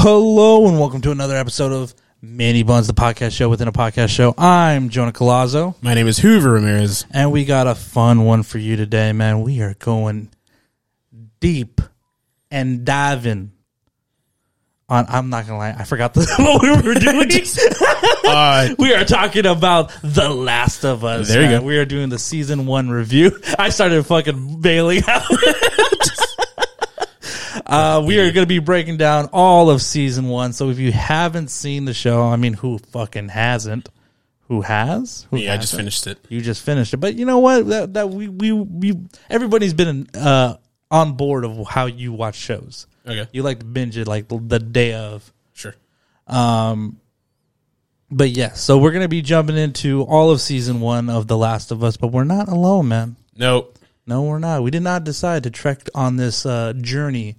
Hello and welcome to another episode of Mini-Bunz, the podcast show within a podcast show. I'm Jonah Colazzo, My name is Hoover Ramirez. and we got a fun one for you today, man. We are going deep and diving on. I'm not gonna lie, I forgot the, what we were doing. Uh, we are talking about The Last of Us. There you man. go. We are doing the season one review. I started fucking bailing out. Uh, we are going to be breaking down all of season one. So if you haven't seen the show, I mean, who fucking hasn't? Who has? Who yeah, I just finished it. You just finished it, but you know what? That, that we, we we everybody's been uh, on board of how you watch shows. Okay, You like to binge it like the, day of. sure. Um, But yes, so we're gonna be jumping into all of season one of The Last of Us, but we're not alone, man. No, No, we're not. We did not decide to trek on this uh, journey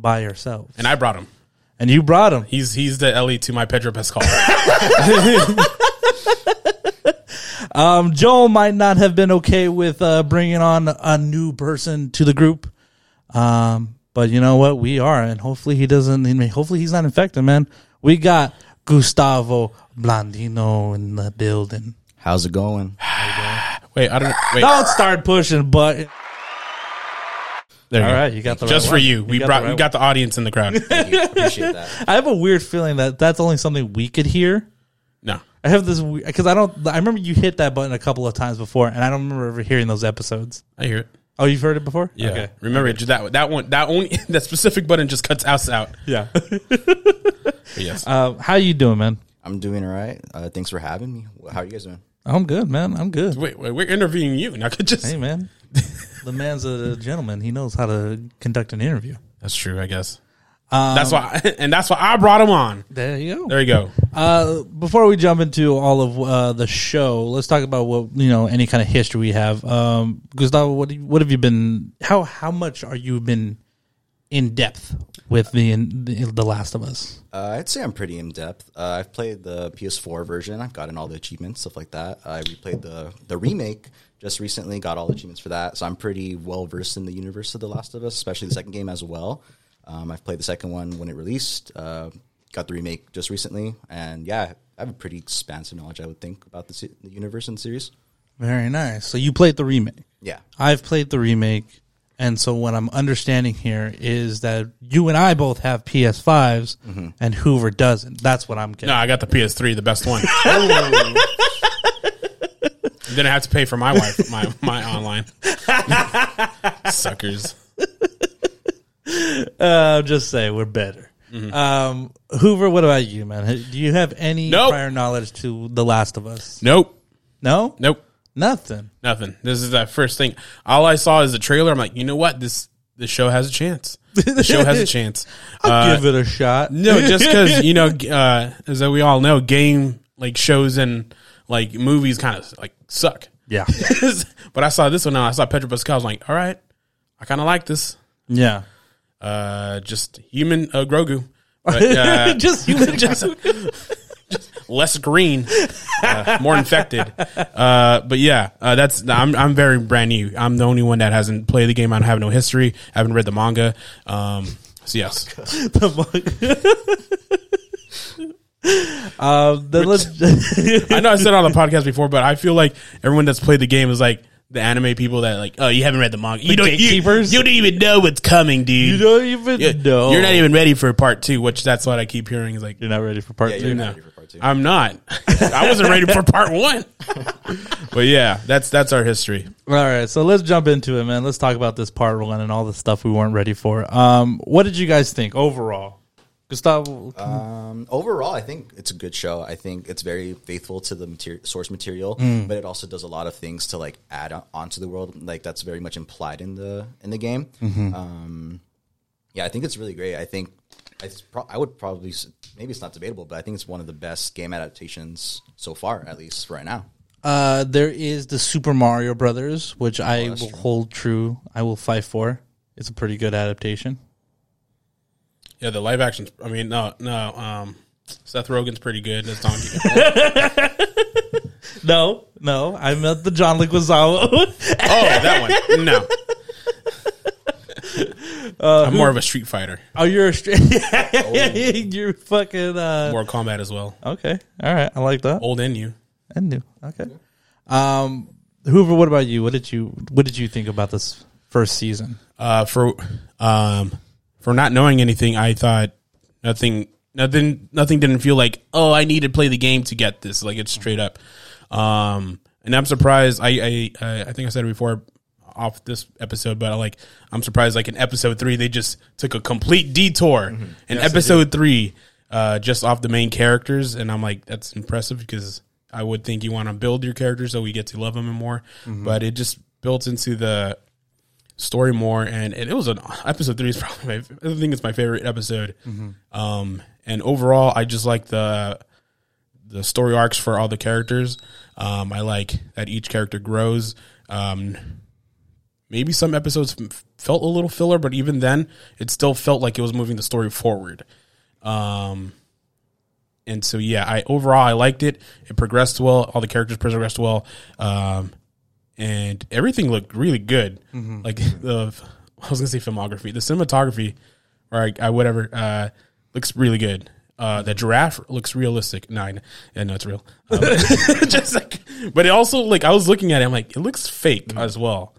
by ourselves. and I brought him. And you brought him. He's he's the Ellie to my Pedro Pascal. Um, Joel might not have been okay with uh, bringing on a new person to the group, um, but you know what? We are, and hopefully he doesn't. I mean, hopefully he's not infected, man. We got Gustavo Blandino in the building. How's it going? wait, I don't. Wait, Don't start pushing button. There you All go. right, you got the Just right for one. you, we got brought the we got the audience in the crowd. Thank you. Appreciate that. I have a weird feeling that that's only something we could hear. no, I have this because I don't. I remember you hit that button a couple of times before, and I don't remember ever hearing those episodes. I hear it. Oh, you've heard it before? Yeah, Okay. remember just that that one that only that specific button just cuts us out. Yeah. But yes, uh, how are you doing, man? I'm doing all right. Uh, thanks for having me. How are you guys doing? I'm good, man. I'm good. wait, wait, we're interviewing you. Not just Hey, man. The man's a gentleman. He knows how to conduct an interview. that's true. I guess that's why, and that's why I brought him on. There you go. There you go. Uh, before we jump into all of uh, the show, let's talk about what you know, any kind of history we have. Um, Gustavo, what what have you been? How how much are you been in depth with the the, the Last of Us? Uh, I'd say I'm pretty in depth. Uh, I've played the PS4 version. I've gotten all the achievements, stuff like that. I replayed the the remake just recently. Got all the achievements for that. So I'm pretty well versed in the universe of The Last of Us, especially the second game as well. Um, I've played the second one when it released. Uh, got the remake just recently, and yeah, I have a pretty expansive knowledge. I would think about the, se- the universe and the series. Very nice. So you played the remake. Yeah. I've played the remake, and so what I'm understanding here is that you and I both have PS5s, and Hoover doesn't. That's what I'm getting. No, I got the PS3, the best one. Then I have to pay for my wife, my my online. Suckers. Uh, just say we're better. Um, Hoover, what about you, man? Do you have any Nope. prior knowledge to The Last of Us? Nope. No, Nope. nothing. Nothing. This is that first thing. All I saw is the trailer. I'm like, you know what? This this show has a chance. The show has a chance. I'll Uh, give it a shot. no, just because you know, uh, as we all know, game like shows and like movies kind of like suck. Yeah, but I saw this one now. I saw Pedro Pascal. I was like, all right, I kind of like this. yeah. Uh, just human uh, Grogu, but uh, just human. just, just less green, uh, more infected. Uh, but yeah, uh, that's I'm I'm very brand new. I'm the only one that hasn't played the game. I don't have no history. I haven't read the manga. Um, so yes, um, then let's. I know I said it on the podcast before, but I feel like everyone that's played the game is like the anime people that like, oh, you haven't read the manga. You don't, you, you don't even know what's coming, dude. you don't even Yeah, know. You're not even ready for part two, which that's what I keep hearing. Is like, You're not ready for part Yeah, two. you're no, not ready for part two. I'm not. I wasn't ready for part one. but yeah, that's that's our history. All right, so let's jump into it, man. Let's talk about this part one and all the stuff we weren't ready for. Um, what did you guys think overall, Gustavo? Um, overall, I think it's a good show. I think it's very faithful to the materi- source material, Mm. but it also does a lot of things to like add on- onto the world. Like that's very much implied in the in the game. Mm-hmm. Um, yeah, I think it's really great. I think it's pro- I would probably maybe it's not debatable, but I think it's one of the best game adaptations so far, at least right now. Uh, there is the Super Mario Brothers, which I will true. hold true. I will fight for. It's a pretty good adaptation. Yeah, the live action. I mean, no, no. Um, Seth Rogen's pretty good as Donkey Kong. No, no, I meant the John Leguizamo. oh, that one. No, I'm more of a Street Fighter, Oh, you're a Street. yeah, you're fucking. Uh, Mortal Kombat as well. okay, all right, I like that. Old and new. And new. Okay. Um, Hoover, what about you? What did you What did you think about this first season? Uh, for um, for not knowing anything, I thought nothing, nothing, nothing didn't feel like oh, I need to play the game to get this. Like it's straight up. Um, and I'm surprised. I I I think I said it before off this episode, but I like I'm surprised. Like in episode three, they just took a complete detour. In episode three, uh, just off the main characters, and I'm like, that's impressive because I would think you want to build your characters so we get to love them more. But it just built into the story more, and it, it was an episode three is probably my, I think it's my favorite episode. Um, and overall, I just like the the story arcs for all the characters. Um, I like that each character grows. Um, maybe some episodes f- felt a little filler, but even then, it still felt like it was moving the story forward. Um, and so yeah, I overall I liked it. It progressed well. All the characters progressed well, um, and everything looked really good. Like the I was gonna say filmography, the cinematography, or I, I whatever, uh, looks really good. Uh, the giraffe looks realistic. Nine, yeah, no, it's real. Um, just like, but it also like I was looking at it, I'm like, it looks fake as well.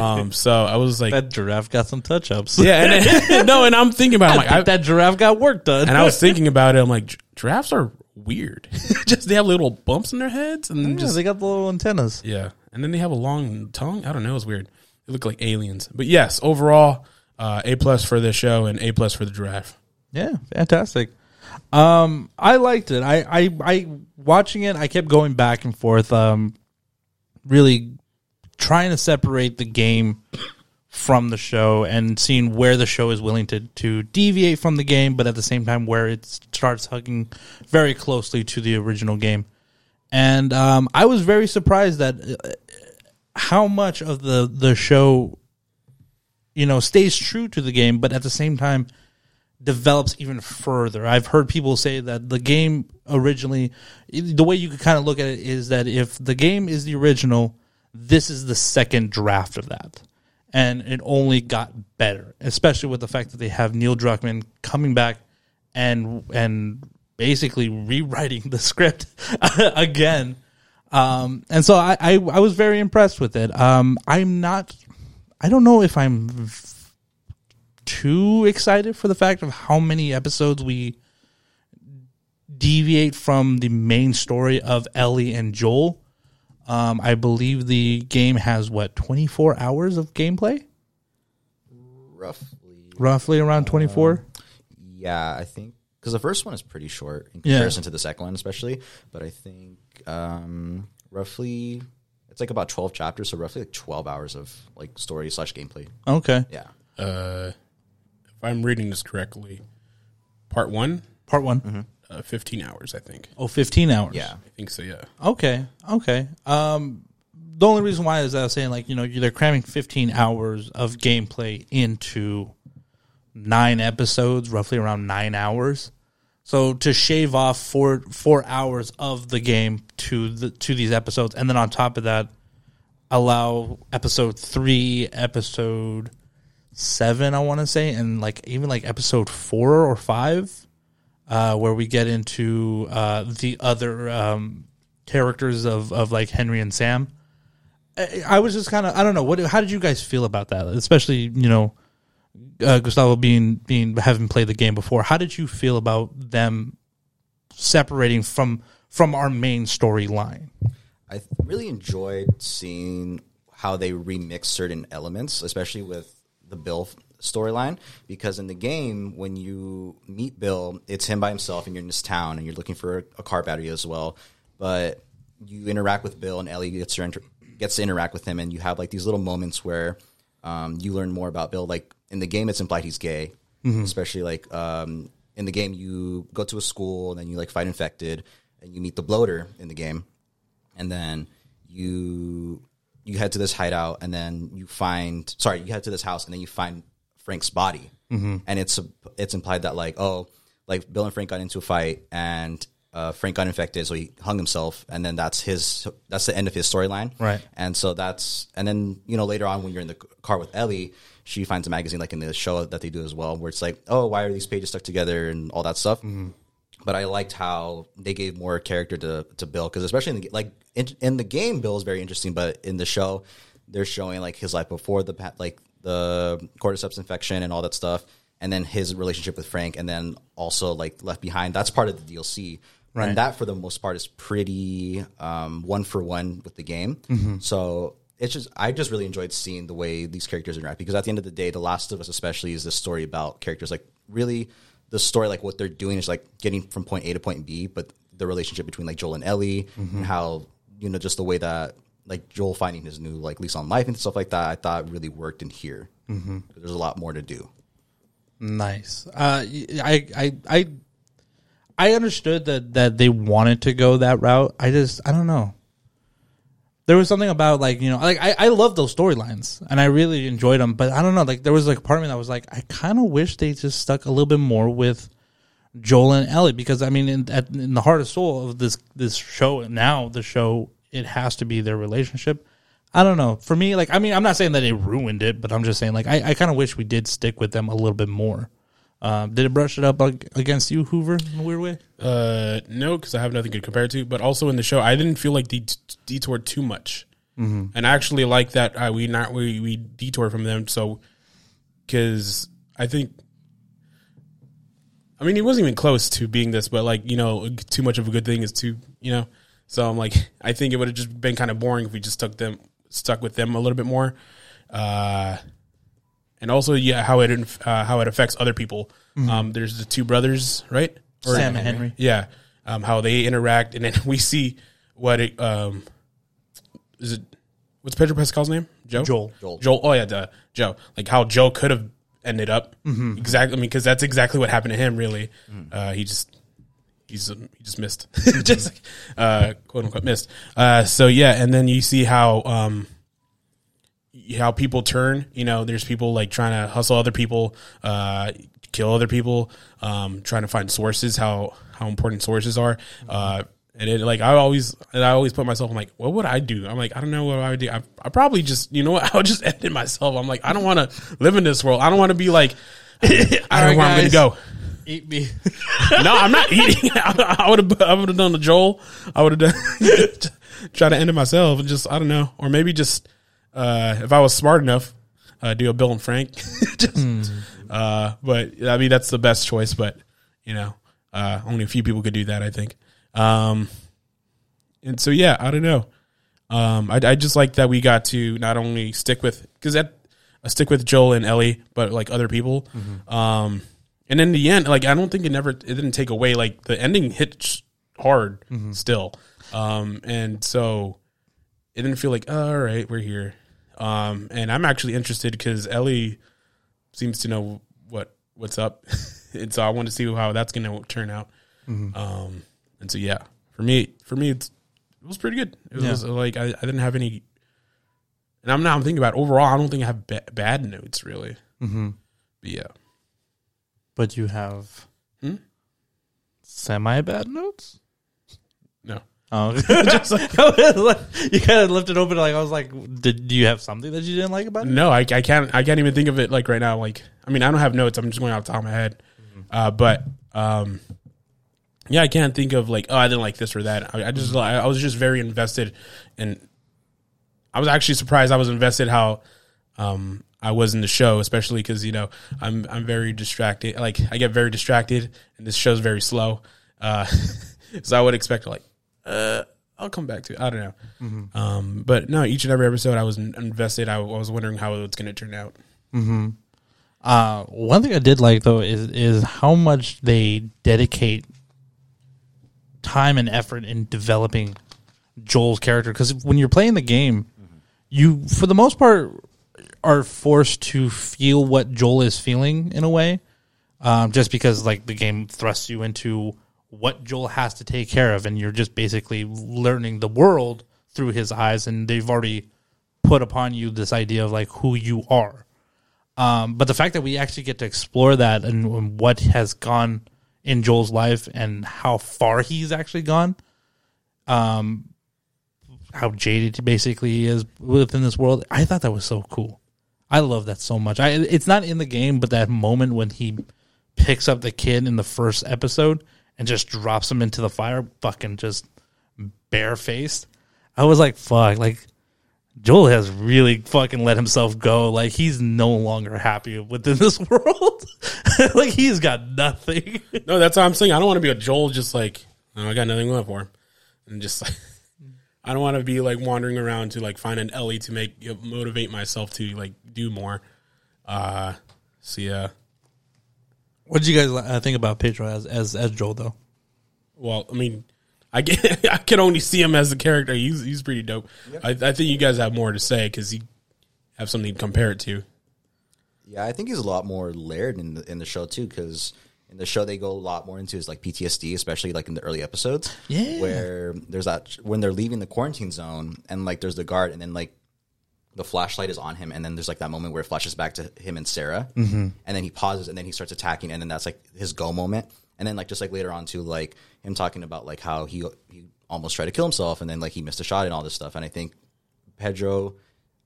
Um, so I was like, That giraffe got some touch ups. yeah, and no, and I'm thinking about, it, I'm like, I, that giraffe got work done. and I was thinking about it. I'm like, giraffes are weird. just they have little bumps in their heads, and yeah, just they got the little antennas. yeah, and then they have a long tongue. I don't know. It's weird. They look like aliens. But yes, overall, uh, A plus for this show and A plus for the giraffe. Yeah, fantastic. Um, I liked it. I, I, I watching it. I kept going back and forth. Um, really trying to separate the game from the show and seeing where the show is willing to to deviate from the game, but at the same time where it starts hugging very closely to the original game. And um, I was very surprised that uh, how much of the the show, you know, stays true to the game, but at the same time develops even further. I've heard people say that the game originally, the way you could kind of look at it is that if the game is the original, this is the second draft of that. And it only got better, especially with the fact that they have Neil Druckmann coming back and and basically rewriting the script again. Um, and so I, I I was very impressed with it. Um, I'm not. I don't know if I'm too excited for the fact of how many episodes we deviate from the main story of Ellie and Joel. Um, I believe the game has what 24 hours of gameplay, roughly. roughly around 24. Yeah, I think because the first one is pretty short in Yeah. comparison to the second one, especially. But I think um, roughly it's like about twelve chapters, so roughly like twelve hours of like story slash gameplay. Okay, Yeah, Uh, if I'm reading this correctly, part one, part one. uh, 15 hours, I think. Oh, 15 hours. yeah. I think so. Yeah. Okay. Okay. Um, the only reason why is that I was saying like you know they're cramming 15 hours of gameplay into nine episodes, roughly around nine hours. So to shave off four four hours of the game to the to these episodes, and then on top of that, allow episode three, episode seven, I want to say, and like even like episode four or five, uh, where we get into uh, the other um, characters of of like Henry and Sam. I, I was just kind of I don't know what how did you guys feel about that, especially you know uh, Gustavo being being having played the game before. How did you feel about them separating from from our main storyline? I really enjoyed seeing how they remix certain elements, especially with the Bill storyline. Because in the game, when you meet Bill, it's him by himself, and you're in this town, and you're looking for a, a car battery as well. But you interact with Bill, and Ellie gets to inter- gets to interact with him, and you have like these little moments where um, you learn more about Bill. Like in the game, it's implied he's gay, especially like um, in the game, you go to a school, and then you like fight infected, and you meet the bloater in the game and then you you head to this hideout and then you find sorry you head to this house and then you find frank's body mm-hmm. and it's it's implied that like oh like bill and frank got into a fight and uh, Frank got infected, so he hung himself, and then that's his that's the end of his storyline. Right. And so that's and then you know later on when you're in the car with Ellie, she finds a magazine like in the show that they do as well, where it's like, oh, why are these pages stuck together and all that stuff. But I liked how they gave more character to to Bill because especially in the like in, in the game, Bill is very interesting, but in the show, they're showing like his life before the like the cordyceps infection and all that stuff, and then his relationship with Frank, and then also like Left Behind. That's part of the DLC. Right. And that, for the most part, is pretty um, one for one with the game. So it's just I just really enjoyed seeing the way these characters interact because at the end of the day, The Last of Us especially is this story about characters like really the story like what they're doing is like getting from point A to point B, but the relationship between like Joel and Ellie and how you know just the way that like Joel finding his new like lease on life and stuff like that, I thought really worked in here. Mm-hmm. There's a lot more to do. Nice. Uh, I, I, I, I understood that that they wanted to go that route. I just, I don't know. There was something about like you know, like I, I love those storylines and I really enjoyed them, but I don't know. Like there was like part of me that was like, I kind of wish they just stuck a little bit more with Joel and Ellie because I mean, in, at, in the heart and soul of this this show now, the show it has to be their relationship. I don't know. For me, like I mean, I'm not saying that it ruined it, but I'm just saying like I, I kind of wish we did stick with them a little bit more. Um, did it brush it up against you, Hoover, in a weird way? Uh, no, because I have nothing to compare to. But also in the show, I didn't feel like they d- detoured too much, mm-hmm. and I actually like that uh, we not we we detour from them. So, because I think, I mean, he wasn't even close to being this, but like you know, too much of a good thing is too you know. So I'm like, I think it would have just been kind of boring if we just stuck them stuck with them a little bit more. Uh, and also, yeah, how it inf- uh, how it affects other people. Um, there's the two brothers, right? Or- Sam and Henry. yeah, um, how they interact, and then we see what it um, is it. What's Pedro Pascal's name? Joe. Joel. Joel. Joel. Oh yeah, duh, Joe. Like how Joe could have ended up Mm-hmm. exactly. I mean, because that's exactly what happened to him. Really, Mm. uh, he just he's um, he just missed, just uh, quote unquote missed. Uh, so yeah, and then you see how um, how people turn. You know, there's people like trying to hustle other people, uh, kill other people, um, trying to find sources. How how important sources are. Uh, and it like I always and I always put myself I'm like, what would I do? I'm like, I don't know what I would do. I, I probably just you know what I would just end it myself. I'm like, I don't want to live in this world. I don't want to be like, I don't know where I'm gonna go. Eat me. No, I'm not eating. I would have. I would have done the Joel. I would have done try to end it myself and just I don't know, or maybe just uh, if I was smart enough, uh, do a Bill and Frank. just, uh, but I mean that's the best choice. But you know, uh, only a few people could do that. I think. Um, and so yeah, I don't know. Um, I, I just like that we got to not only stick with because that uh, stick with Joel and Ellie, but like other people. Um, and in the end, like I don't think it never it didn't take away like the ending hit hard still. Um, and so it didn't feel like all right, we're here. Um, and I'm actually interested because Ellie seems to know what what's up, and so I want to see how that's going to turn out. Um, and so yeah, for me, for me, it's, it was pretty good. It Yeah. was like I, I didn't have any, and I'm now I'm thinking about overall. I don't think I have ba- bad notes really. Mm-hmm. But yeah, But you have Hmm? semi bad notes. No. Oh, just like, you kind of left it open. Like I was like, did do you have something that you didn't like about it? No, I, I can't. I can't even think of it like right now. Like, I mean, I don't have notes. I'm just going off the top of my head. Uh, but um, yeah, I can't think of like, oh, I didn't like this or that. I, I just, I, I was just very invested, and I was actually surprised. I was invested how um I was in the show, especially because you know I'm I'm very distracted. Like I get very distracted, and this show's very slow. Uh, so I would expect like, uh, I'll come back to. it. I don't know. Um, but no, each and every episode I was invested. I, I was wondering how it's going to turn out. Uh, one thing I did like though is is how much they dedicate time and effort in developing Joel's character. Because when you're playing the game, you for the most part are forced to feel what Joel is feeling in a way, um, just because like the game thrusts you into what Joel has to take care of, and you're just basically learning the world through his eyes, and they've already put upon you this idea of like who you are. Um, but the fact that we actually get to explore that and, and what has gone in Joel's life and how far he's actually gone. Um, how jaded basically he is within this world. I thought that was so cool. I love that so much. I it's not in the game, but that moment when he picks up the kid in the first episode and just drops him into the fire, fucking just barefaced. I was like, fuck, like Joel has really fucking let himself go. Like he's no longer happy within this world. like he's got nothing. No, that's what I'm saying. I don't want to be a Joel, just like oh, I got nothing left for him, and just like I don't want to be like wandering around to like find an Ellie to make you know, motivate myself to like do more. Uh, so yeah. What did you guys uh, think about Pedro as as as Joel though? Well, I mean, I get, I can only see him as a character. He's he's pretty dope. I, I think you guys have more to say because you have something to compare it to. Yeah, I think he's a lot more layered in the in the show too, because in the show they go a lot more into his like PTSD, especially like in the early episodes. Yeah. where there's that when they're leaving the quarantine zone and like there's the guard, and then like the flashlight is on him, and then there's like that moment where it flashes back to him and Sarah, mm-hmm. and then he pauses, and then he starts attacking, and then that's like his go moment, and then like just like later on to like him talking about like how he he almost tried to kill himself, and then like he missed a shot and all this stuff, and I think Pedro,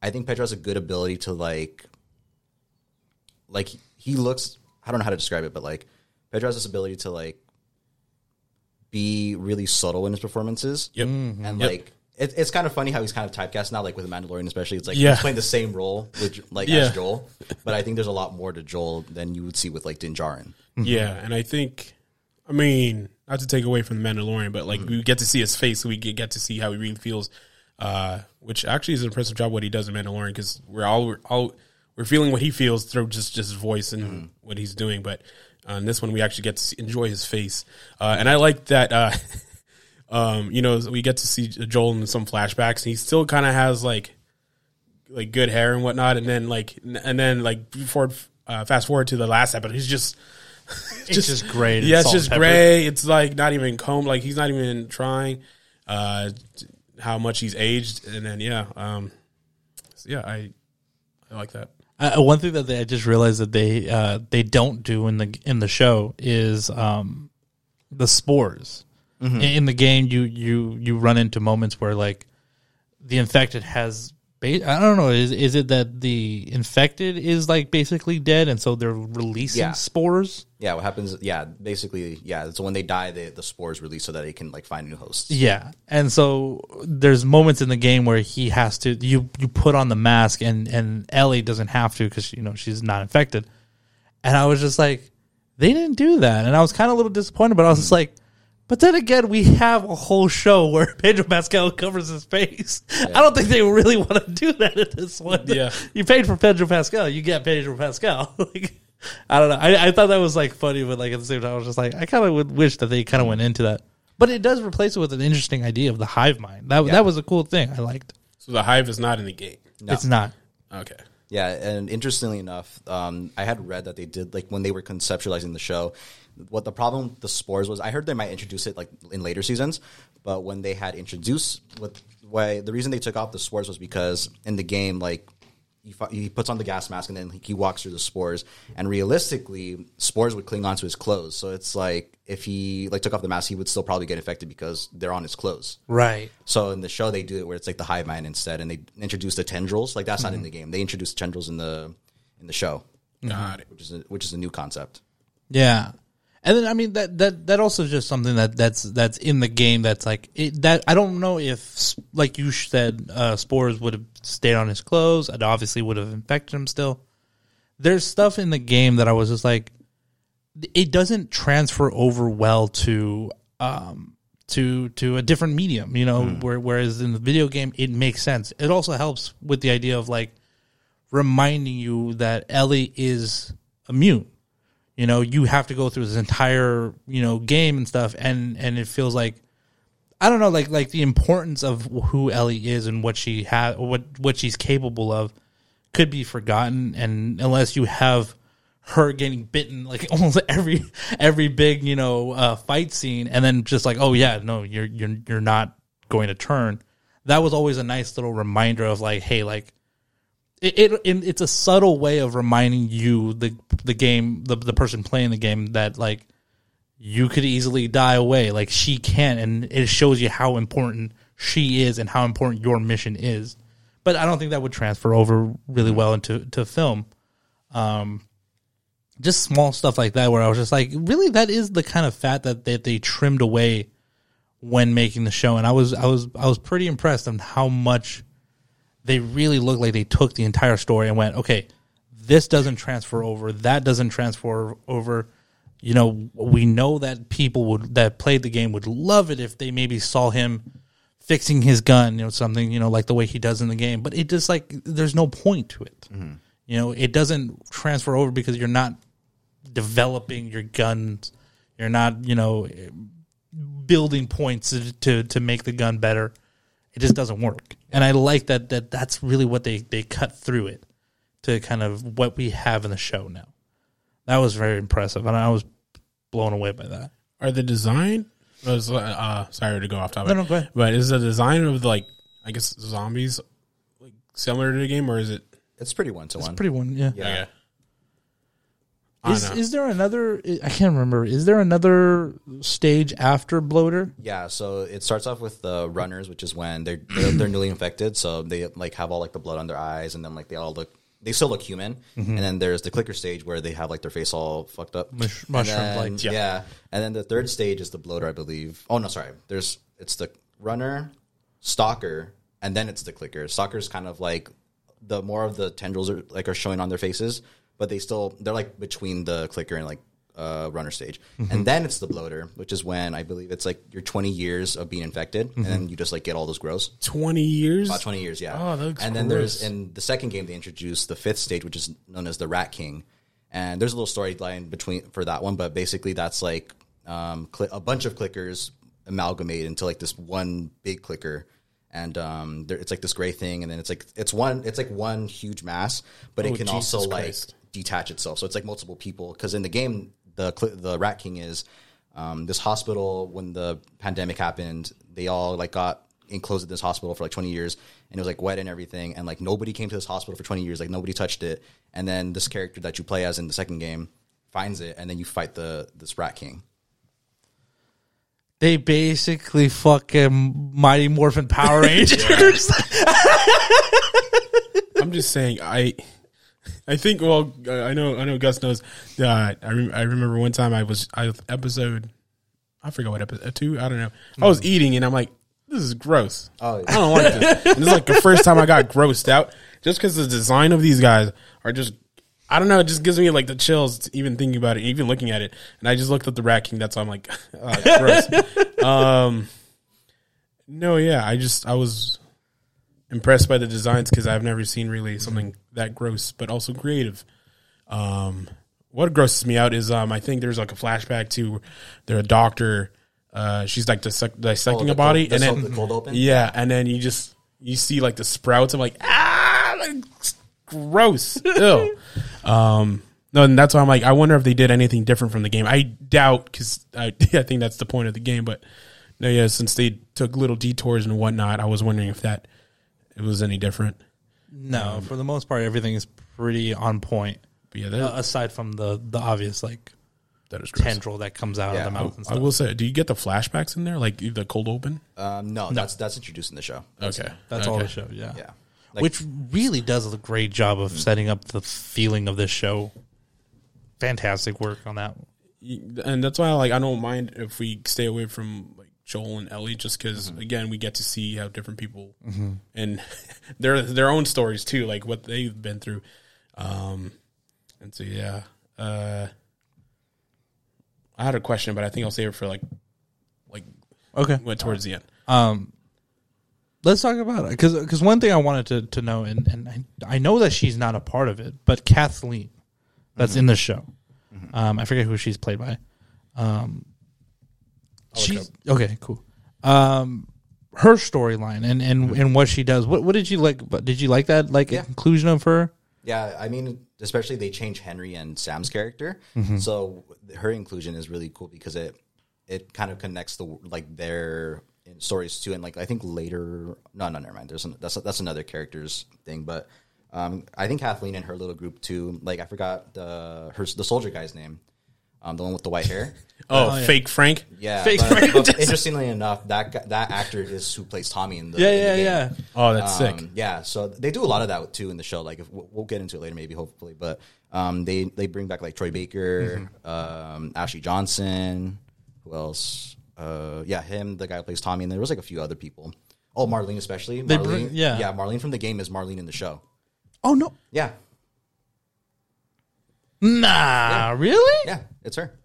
I think Pedro has a good ability to like like he looks I don't know how to describe it, but like Pedro has this ability to like be really subtle in his performances. Yep. And Yep. like it, it's kind of funny how he's kind of typecast now, like with the Mandalorian especially. It's like Yeah. he's playing the same role with like Yeah. as Joel. But I think there's a lot more to Joel than you would see with like Din Djarin. Yeah, and I think, I mean, not to take away from the Mandalorian, but Mm-hmm. like we get to see his face, so we get, get to see how he really feels. Uh, which actually is an impressive job what he does in Mandalorian because we're all we're all we're feeling what he feels through just just his voice and Mm-hmm. what he's doing. But on this one, we actually get to see, enjoy his face, uh, and I like that. Uh, um, you know, we get to see Joel in some flashbacks. And he still kind of has like like good hair and whatnot, and then like and then like before uh, fast forward to the last episode, he's just It's just great. yeah, it's just gray. It's like not even combed. Like he's not even trying. Uh, how much he's aged, and then yeah, um, so yeah, I I like that. Uh, one thing that they, I just realized that they uh, they don't do in the in the show is um, the spores. In, in the game, you you you run into moments where like the infected has. Ba- I don't know. Is is it that the infected is like basically dead, and so they're releasing Yeah. spores? Yeah, what happens? Yeah, basically, yeah. So when they die, they, the spores release so that they can like find new hosts. Yeah, and so there's moments in the game where he has to you you put on the mask and and Ellie doesn't have to because you know she's not infected, and I was just like, they didn't do that, and I was kind of a little disappointed, but I was just like, but then again, we have a whole show where Pedro Pascal covers his face. I don't think they really want to do that in this one. Yeah. you paid for Pedro Pascal, you get Pedro Pascal. like, I don't know. I, I thought that was like funny, but like at the same time, I was just like, I kind of would wish that they kind of went into that. But it does replace it with an interesting idea of the hive mind. That that was a cool thing. I liked. So the hive is not in the game. No. It's not. Okay. Yeah, and interestingly enough, um, I had read that they did like when they were conceptualizing the show. What the problem with the spores was, I heard they might introduce it like in later seasons, but when they had introduced what why the reason they took off the spores was because in the game, like he, he puts on the gas mask and then he, he walks through the spores, and realistically, spores would cling onto his clothes. So it's like if he like took off the mask, he would still probably get infected because they're on his clothes. Right. So in the show, they do it where it's like the hive mind instead, and they introduce the tendrils. Like that's not in the mm-hmm. game. They introduce tendrils in the in the show, Got it. which is a, which is a new concept. Yeah. And then I mean that that that also is just something that that's that's in the game that's like it, that I don't know if like you said uh, spores would have stayed on his clothes it obviously would have infected him still. There's stuff in the game that I was just like it doesn't transfer over well to um to to a different medium, you know, where, whereas in the video game it makes sense. It also helps with the idea of like reminding you that Ellie is immune you know you have to go through this entire you know game and stuff. And and it feels like i don't know like like the importance of who ellie is and what she has what what she's capable of could be forgotten. And unless you have her getting bitten like almost every every big you know uh, fight scene and then just like oh yeah no you're you're you're not going to turn. That was always a nice little reminder of like hey like it, it, it it's a subtle way of reminding you the the game the the person playing the game that like you could easily die away. Like she can't, and it shows you how important she is and how important your mission is. But I don't think that would transfer over really well into to film. Um, just small stuff like that, where I was just like, really, that is the kind of fat that that they trimmed away when making the show, and I was I was I was pretty impressed on how much they really look like they took the entire story and went, okay, this doesn't transfer over, that doesn't transfer over. You know, we know that people would that played the game would love it if they maybe saw him fixing his gun, you know, something, you know, like the way he does in the game. But it just like there's no point to it. Mm-hmm. You know, it doesn't transfer over because you're not developing your guns. You're not, you know, building points to, to to make the gun better. It just doesn't work. And I like that that that's really what they they cut through it to kind of what we have in the show now. That was very impressive, and I was blown away by that. Are the design was uh sorry to go off topic. No, no, go ahead. But is the design of like I guess zombies like similar to the game or is it It's pretty one to one. It's pretty one, yeah. Yeah. okay. I Is is there another? I can't remember. Is there another stage after bloater? Yeah, so it starts off with the runners, which is when they're they're, they're newly infected, so they like have all like the blood on their eyes, and then like they all look they still look human. Mm-hmm. And then there's the clicker stage where they have like their face all fucked up, Mush- mushroom-like. Yeah. yeah. And then the third stage is the bloater, I believe. Oh no, sorry. There's it's the runner, stalker, and then it's the clicker. Stalker's kind of like the more of the tendrils are like are showing on their faces, but they still they're like between the clicker and like uh, runner stage, and then it's the bloater, which is when I believe it's like your 20 years of being infected, and then you just like get all those grows. Twenty years? About 20 years, yeah. Oh, that looks and then gross. there's in the second game they introduced the fifth stage, which is known as the Rat King, and there's a little storyline between for that one, but basically that's like um, cli a bunch of clickers amalgamate into like this one big clicker. And um, there, it's like this gray thing, and then it's like it's one, it's like one huge mass, but Oh, it can also Jesus like Christ. Detach itself. So it's like multiple people. Because in the game, the the Rat King is um, this hospital. When the pandemic happened, they all like got enclosed in this hospital for like 20 years, and it was like wet and everything, and like nobody came to this hospital for 20 years. Like nobody touched it. And then this character that you play as in the second game finds it, and then you fight the this Rat King. They basically fucking Mighty Morphin Power Rangers. I'm just saying I I think well I know I know Gus knows that. I rem- I remember one time I was I was episode I forgot what episode two I don't know. I was eating and I'm like this is gross. Oh, yeah. I don't like this. And this is like the first time I got grossed out just because the design of these guys are just I don't know it just gives me like the chills even thinking about it even looking at it. And I just looked at the Rat King that's why I'm like uh, gross. Um no yeah I just I was impressed by the designs because I've never seen really something that gross, but also creative. Um, what grosses me out is um, I think there's like a flashback to their doctor. Uh, she's like dissect- dissecting the a body, cold- and then the yeah, and then you just you see like the sprouts. I'm like ah, like, gross. Ew. um, no, and that's why I'm like, I wonder if they did anything different from the game. I doubt because I, I think that's the point of the game. But no, yeah, since they took little detours and whatnot, I was wondering if that it was any different. no, for the most part, everything is pretty on point. But yeah, that, Uh, aside from the the obvious like that is gross. tendril that comes out Yeah, of the mouth and I will say, do you get the flashbacks in there, like the cold open? Um, no, that's that's introduced in the show. Okay, That's okay. all the show. Yeah. Yeah, Like- Which really does a great job of setting up the feeling of this show. Fantastic work on that. and that's why like I don't mind if we stay away from like Joel and Ellie, just because Mm-hmm. again we get to see how different people and their their own stories too, like what they've been through. Um, and so yeah, uh, I had a question, but I think I'll save it for like like Okay. went towards the end. Um, let's talk about it because because one thing I wanted to to know and and I, I know that she's not a part of it, but Kathleen, that's in the show. Um, I forget who she's played by. Um, she's okay, cool. Um, her storyline and and and what she does. What what did you like? But did you like that like Yeah. inclusion of her? Yeah, I mean, especially they change Henry and Sam's character, Mm-hmm. so her inclusion is really cool because it it kind of connects the like their stories too, and like I think later, no, no, never mind. There's an, that's that's another character's thing, but um, I think Kathleen and her little group too. Like I forgot the her the soldier guy's name. Um, the one with the white hair. Oh, yeah. fake Frank. Yeah, Fake but, Frank. but interestingly enough, that guy, that actor is who plays Tommy in the Yeah, in the yeah, game. yeah. Oh, that's sick. Um, yeah, so they do a lot of that too in the show. Like, if, we'll we'll get into it later, maybe hopefully, but um, they they bring back like Troy Baker, Mm-hmm. um, Ashley Johnson, who else? Uh, yeah, him, the guy who plays Tommy, and there was like a few other people. Oh, Marlene especially. They Marlene, bring- yeah. yeah, Marlene from the game is Marlene in the show. Oh no, Yeah, nah, really? yeah, it's her.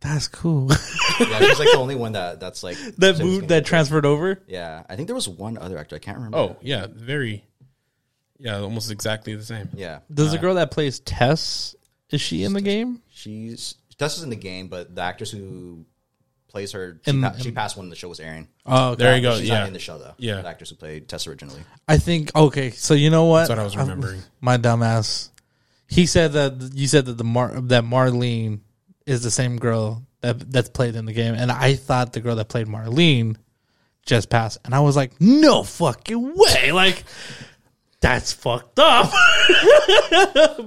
That's cool. Yeah, she's like the only one that that's like that moved that transferred over. Yeah, I think there was one other actor. I can't remember. Oh, yeah, very. Yeah, almost exactly the same. yeah, Does the uh, girl that plays Tess is she in the game? she's Tess is in the game, but the actress who plays her, she, In- pa- she passed when the show was airing. Oh, There you go. She's yeah, not in the show though. Yeah. the actress who played Tess originally. I think okay. So you know what? That's what I was remembering. my dumbass. He said that you said that the Mar- that Marlene is the same girl that that's played in the game, and I thought the girl that played Marlene just passed, and I was like, no fucking way, like that's fucked up.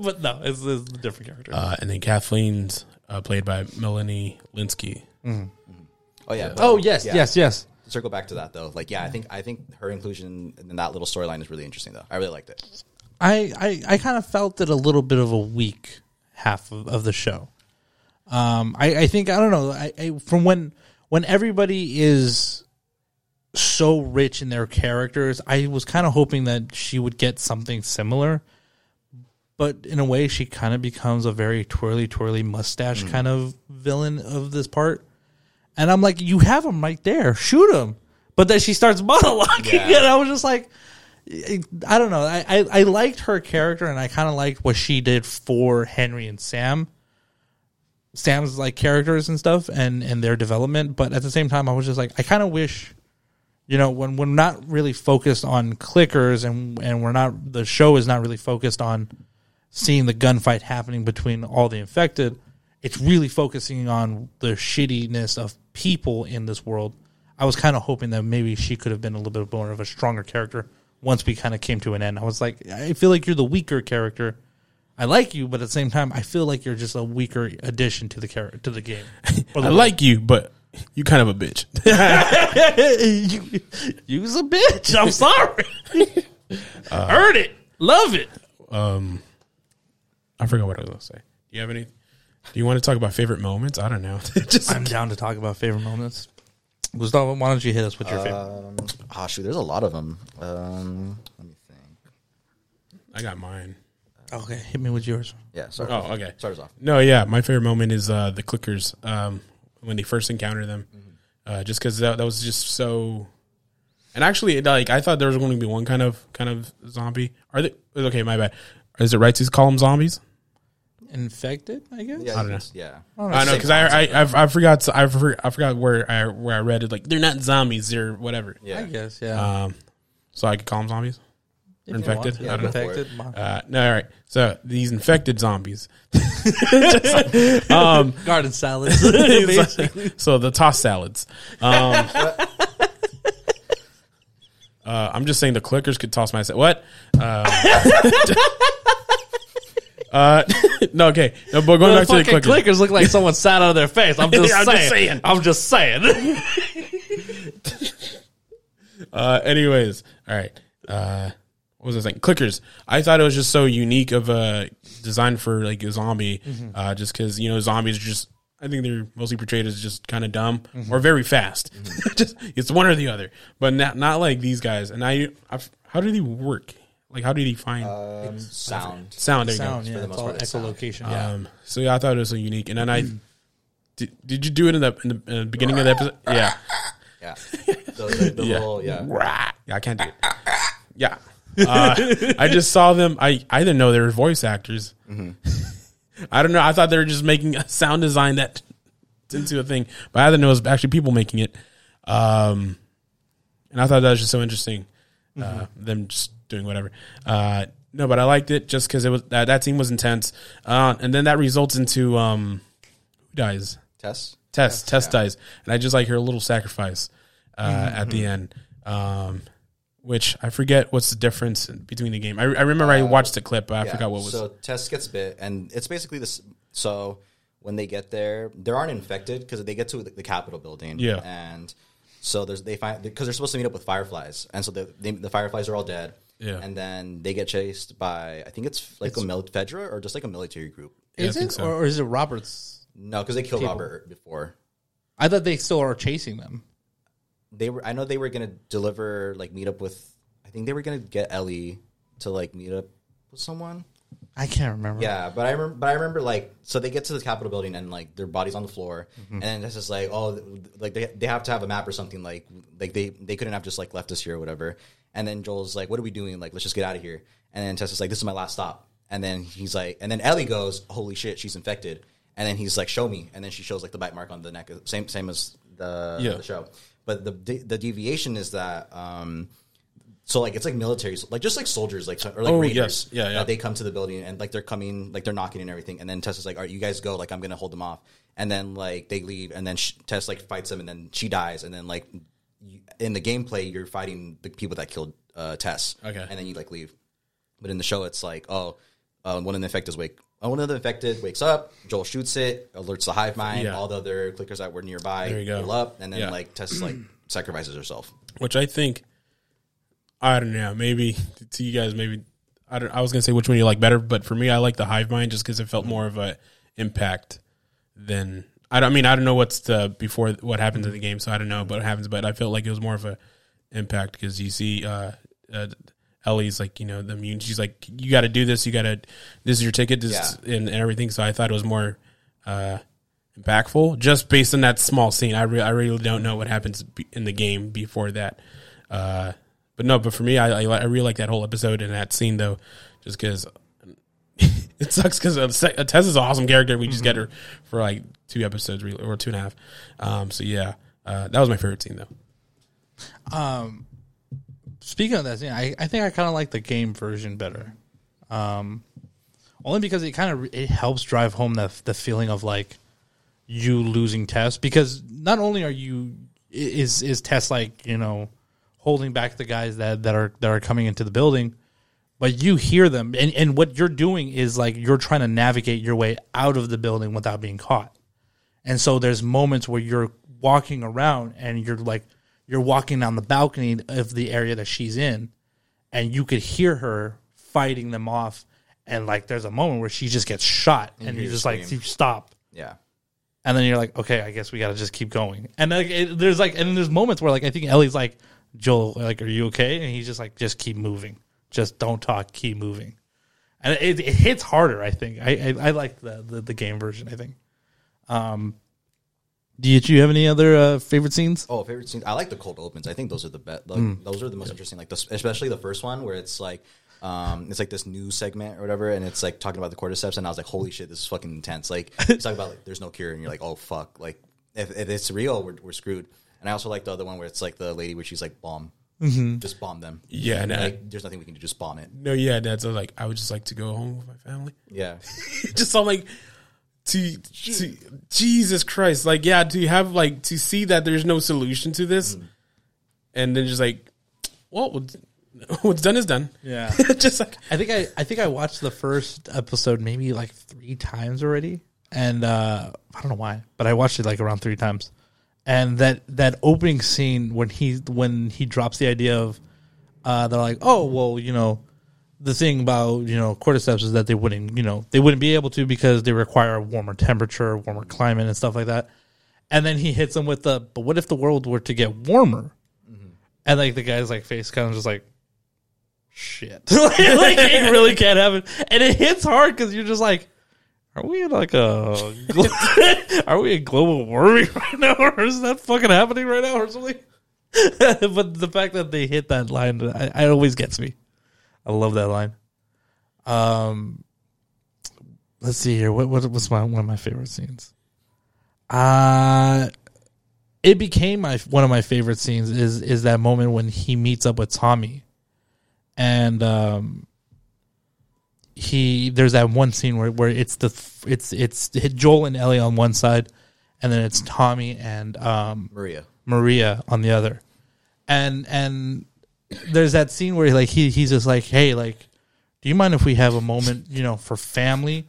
but no, it's, it's a different character. Uh, and then Kathleen's uh, played by Melanie Lynskey. Oh yeah. but- oh yes, yeah. yes, yes. Circle back to that though, like yeah, I think I think her inclusion in that little storyline is really interesting though. I really liked it. I, I, I kind of felt it a little bit of a weak half of, of the show. Um, I, I think I don't know. I, I from when when everybody is so rich in their characters, I was kind of hoping that she would get something similar. But in a way, she kind of becomes a very twirly, twirly mustache kind of villain of this part. And I'm like, you have him right there, shoot him. But then she starts monologuing, Yeah. and I was just like, I don't know. I, I, I liked her character, and I kind of liked what she did for Henry and Sam. Sam's like characters and stuff, and and their development. But at the same time, I was just like, I kind of wish, you know, when we're not really focused on clickers, and and we're not the show is not really focused on seeing the gunfight happening between all the infected. It's really focusing on the shittiness of people in this world. I was kind of hoping that maybe she could have been a little bit more of a stronger character once we kind of came to an end. I was like, I feel like you're the weaker character. I like you, but at the same time, I feel like you're just a weaker addition to the character to the game. Or I like you, but you kind of a bitch. you, you was a bitch. I'm sorry. Heard it, love it. um, I forgot what I was going to say. Do you have any? Do you want to talk about favorite moments? I don't know. Just I'm down to talk about favorite moments. Gustavo, why don't you hit us with your favorite? Um, ah, shoot, there's a lot of them. Um, let me think. I got mine. Okay, hit me with yours. Yeah. Start Oh, okay. Start us off. No, yeah, my favorite moment is uh, the clickers um, when they first encounter them, uh, just because that, that was just so. And actually, like I thought there was going to be one kind of kind of zombie. Are they okay? My bad. Is it right to call them zombies? Infected, I guess. Yeah. I don't know. Yeah. I don't know because I I, I I forgot I forgot, I forgot where I where I read it like they're not zombies they're whatever. Yeah. I guess. Yeah. Um, so I could call them zombies. If you infected? Yeah, I don't know. infected. Uh, no, all right. So these infected zombies. Garden salads. basically. so the toss salads. Um, uh, I'm just saying the clickers could toss my sa- what? Uh, uh, no, okay. No, but going The back to the fucking clickers. clickers look like someone sat out of their face. I'm just I'm saying. just saying. I'm just saying. Uh, anyways, all right. Uh, what was I saying? Clickers. I thought it was just so unique of a design for like a zombie, Mm-hmm. uh, just because you know zombies are just. I think they're mostly portrayed as just kind of dumb Mm-hmm. or very fast. just it's one or the other, but not not like these guys. And I, I've, how do they work? Like how did he find Um, sound. sound? There you Sound, go. yeah, the it's most all part, echolocation. Yeah. Um, so yeah, I thought it was so unique. And then I did. Did you do it in the in the, in the beginning of the episode? Yeah. Yeah. The, the, the Yeah. little, yeah. Yeah, I can't do it. Yeah. Uh, I just saw them. I, I didn't know they were voice actors. I don't know. I thought they were just making a sound design that into a thing, but I didn't know it was actually people making it. Um, and I thought that was just so interesting. Uh, them just doing whatever. Uh, no, but I liked it just because it was that that scene was intense. Uh, and then that results into um, who dies? Tess. Tess. Tess dies, and I just like her little sacrifice uh, at the end. Um, which I forget what's the difference between the game. I, I remember I watched the clip, but I Yeah. forgot what was. So Tess gets bit, and it's basically this. So when they get there, they aren't infected because they get to the, the Capitol building. Yeah. and so there's they find because they're supposed to meet up with fireflies, and so the they, the fireflies are all dead. Yeah. and then they get chased by I think it's like a mil- Fedra or just like a military group. Yeah, I is think it so. or, or is it Roberts? No, because they killed Cable. Robert before. I thought they still are chasing them. They were. I know they were gonna deliver like meet up with. I think they were gonna get Ellie to like meet up with someone. I can't remember. Yeah, but I remember. But I remember like so they get to the Capitol building and like their bodies on the floor, Mm-hmm. and it's just like oh, like they they have to have a map or something like like they they couldn't have just like left us here or whatever. And then Joel's like, "What are we doing? Like, let's just get out of here." And then Tessa's like, "This is my last stop." And then he's like, and then Ellie goes, "Holy shit, she's infected." And then he's like, "Show me." And then she shows like the bite mark on the neck, same same as the, Yeah. the show. But the the deviation is that. um so like it's like military, like just like soldiers, like or like Oh, raiders. yes. Yeah, yeah. that They come to the building and like they're coming, like they're knocking and everything. And then Tessa's like, "All right, you guys go. Like I'm gonna hold them off." And then like they leave, and then sh- Tess like fights them, and then she dies. And then like you, in the gameplay, you're fighting the people that killed uh, Tess. Okay. And then you like leave. But in the show, it's like, oh, uh, one of the infected wake. uh, One of the infected wakes up. Joel shoots it, alerts the hive mind. Yeah. All the other clickers that were nearby There you go. up, and then Yeah. like Tess like sacrifices herself. which I think I don't know. Maybe to you guys, maybe I don't. I was gonna say which one you like better, but for me, I like the hive mind just because it felt more of a impact than I. Don't, I mean, I don't know what's the before what happens in the game, so I don't know what happens, but I felt like it was more of a impact because you see. uh uh, Ellie's like, you know, the immune. She's like, you got to do this. You got to. This is your ticket. This and, and everything. So I thought it was more uh, impactful just based on that small scene. I re- I really don't know what happens in the game before that. Uh, but no, but for me, I, I I really like that whole episode and that scene though, just because it sucks because Tess is an awesome character. We just get her for like two episodes or two and a half. Um, so yeah, uh, that was my favorite scene though. Speaking of that scene, I, I think I kind of like the game version better. Um, only because it kind of it helps drive home the the feeling of like you losing Tess because not only are you is is Tess like you know holding back the guys that that are that are coming into the building, but you hear them and and what you're doing is like you're trying to navigate your way out of the building without being caught. And so there's moments where you're walking around and you're like you're walking down the balcony of the area that she's in and you could hear her fighting them off. And like there's a moment where she just gets shot and, hear you her just like you stop Yeah. and then you're like okay i guess we gotta just keep going. And like it, there's like and there's moments where like i think ellie's like joel like are you okay? And he's just like just keep moving. Just don't talk. Keep moving. And it, it hits harder i think. I i, I like the, the the game version i think um do you, do you have any other uh, favorite scenes Oh, favorite scenes. I like the cold opens. I think those are the best. Like, Mm. Those are the most interesting. Like, the, especially the first one where it's like, um, it's like this new segment or whatever, and it's like talking about the cordyceps, and I was like, holy shit, this is fucking intense. Like, it's talking about like, there's no cure, and you're like, oh fuck, like if, if it's real, we're, we're screwed. And I also like the other one where it's like the lady where she's like, bomb, Mm-hmm. just bomb them. Yeah, no, Like, there's nothing we can do, just bomb it. no, yeah, that's like, I would just like to go home with my family. Yeah, just so I'm like to, to Jesus Christ, like yeah, to have like to see that there's no solution to this, Mm. and then just like, well, what's, what's done is done. Yeah. just like I think I I think I watched the first episode maybe like three times already, and uh, I don't know why, but I watched it like around three times. And that that opening scene when he when he drops the idea of, uh, they're like, oh well, you know, the thing about you know cordyceps is that they wouldn't you know they wouldn't be able to because they require a warmer temperature, warmer climate, and stuff like that. And then he hits them with the, but what if the world were to get warmer? And like the guy's like face kind of just like, shit. like, it really can't happen. And it hits hard because you're just like, are we in like a, are we in global warming right now? Or is that fucking happening right now or something? but the fact that they hit that line, I, always gets me. I love that line. Um, let's see here. What, what was my, one of my favorite scenes? Uh, it became my one of my favorite scenes is is that moment when he meets up with Tommy, and um, he there's that one scene where where it's the it's it's Joel and Ellie on one side, and then it's Tommy and um, Maria. Maria on the other, and and there's that scene where like he he's just like hey like, do you mind if we have a moment you know for family,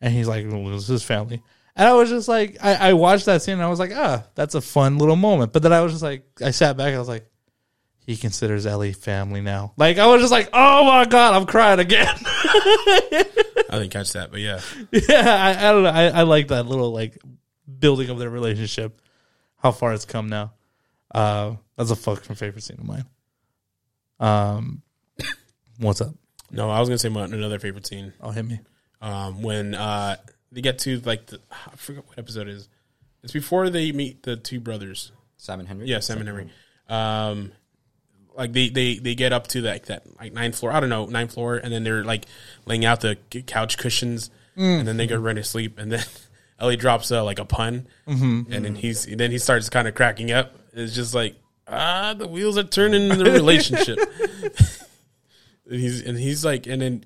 and he's like well, this is family, And I was just like, I, I watched that scene and I was like, ah, that's a fun little moment. But then I was just like, I sat back and I was like, he considers Ellie family now. Like I was just like, oh my god, I'm crying again. I didn't catch that, but yeah. yeah, I, I don't know. I, I like that little like building of their relationship. How far it's come now. Uh, that's a fucking favorite scene of mine. Um, what's up? No, I was gonna say my, another favorite scene. Oh, hit me. Um, when uh they get to like the I forget what episode it is. It's before they meet the two brothers. Simon Henry. Yeah, Sam and Henry. Um, like they, they, they get up to like that like ninth floor. I don't know ninth floor, and then they're like laying out the couch cushions, and then they go ready to sleep, and then Ellie drops uh, like a pun, and then he's and then he starts kind of cracking up. It's just like ah, the wheels are turning in the relationship. and he's and he's like, and then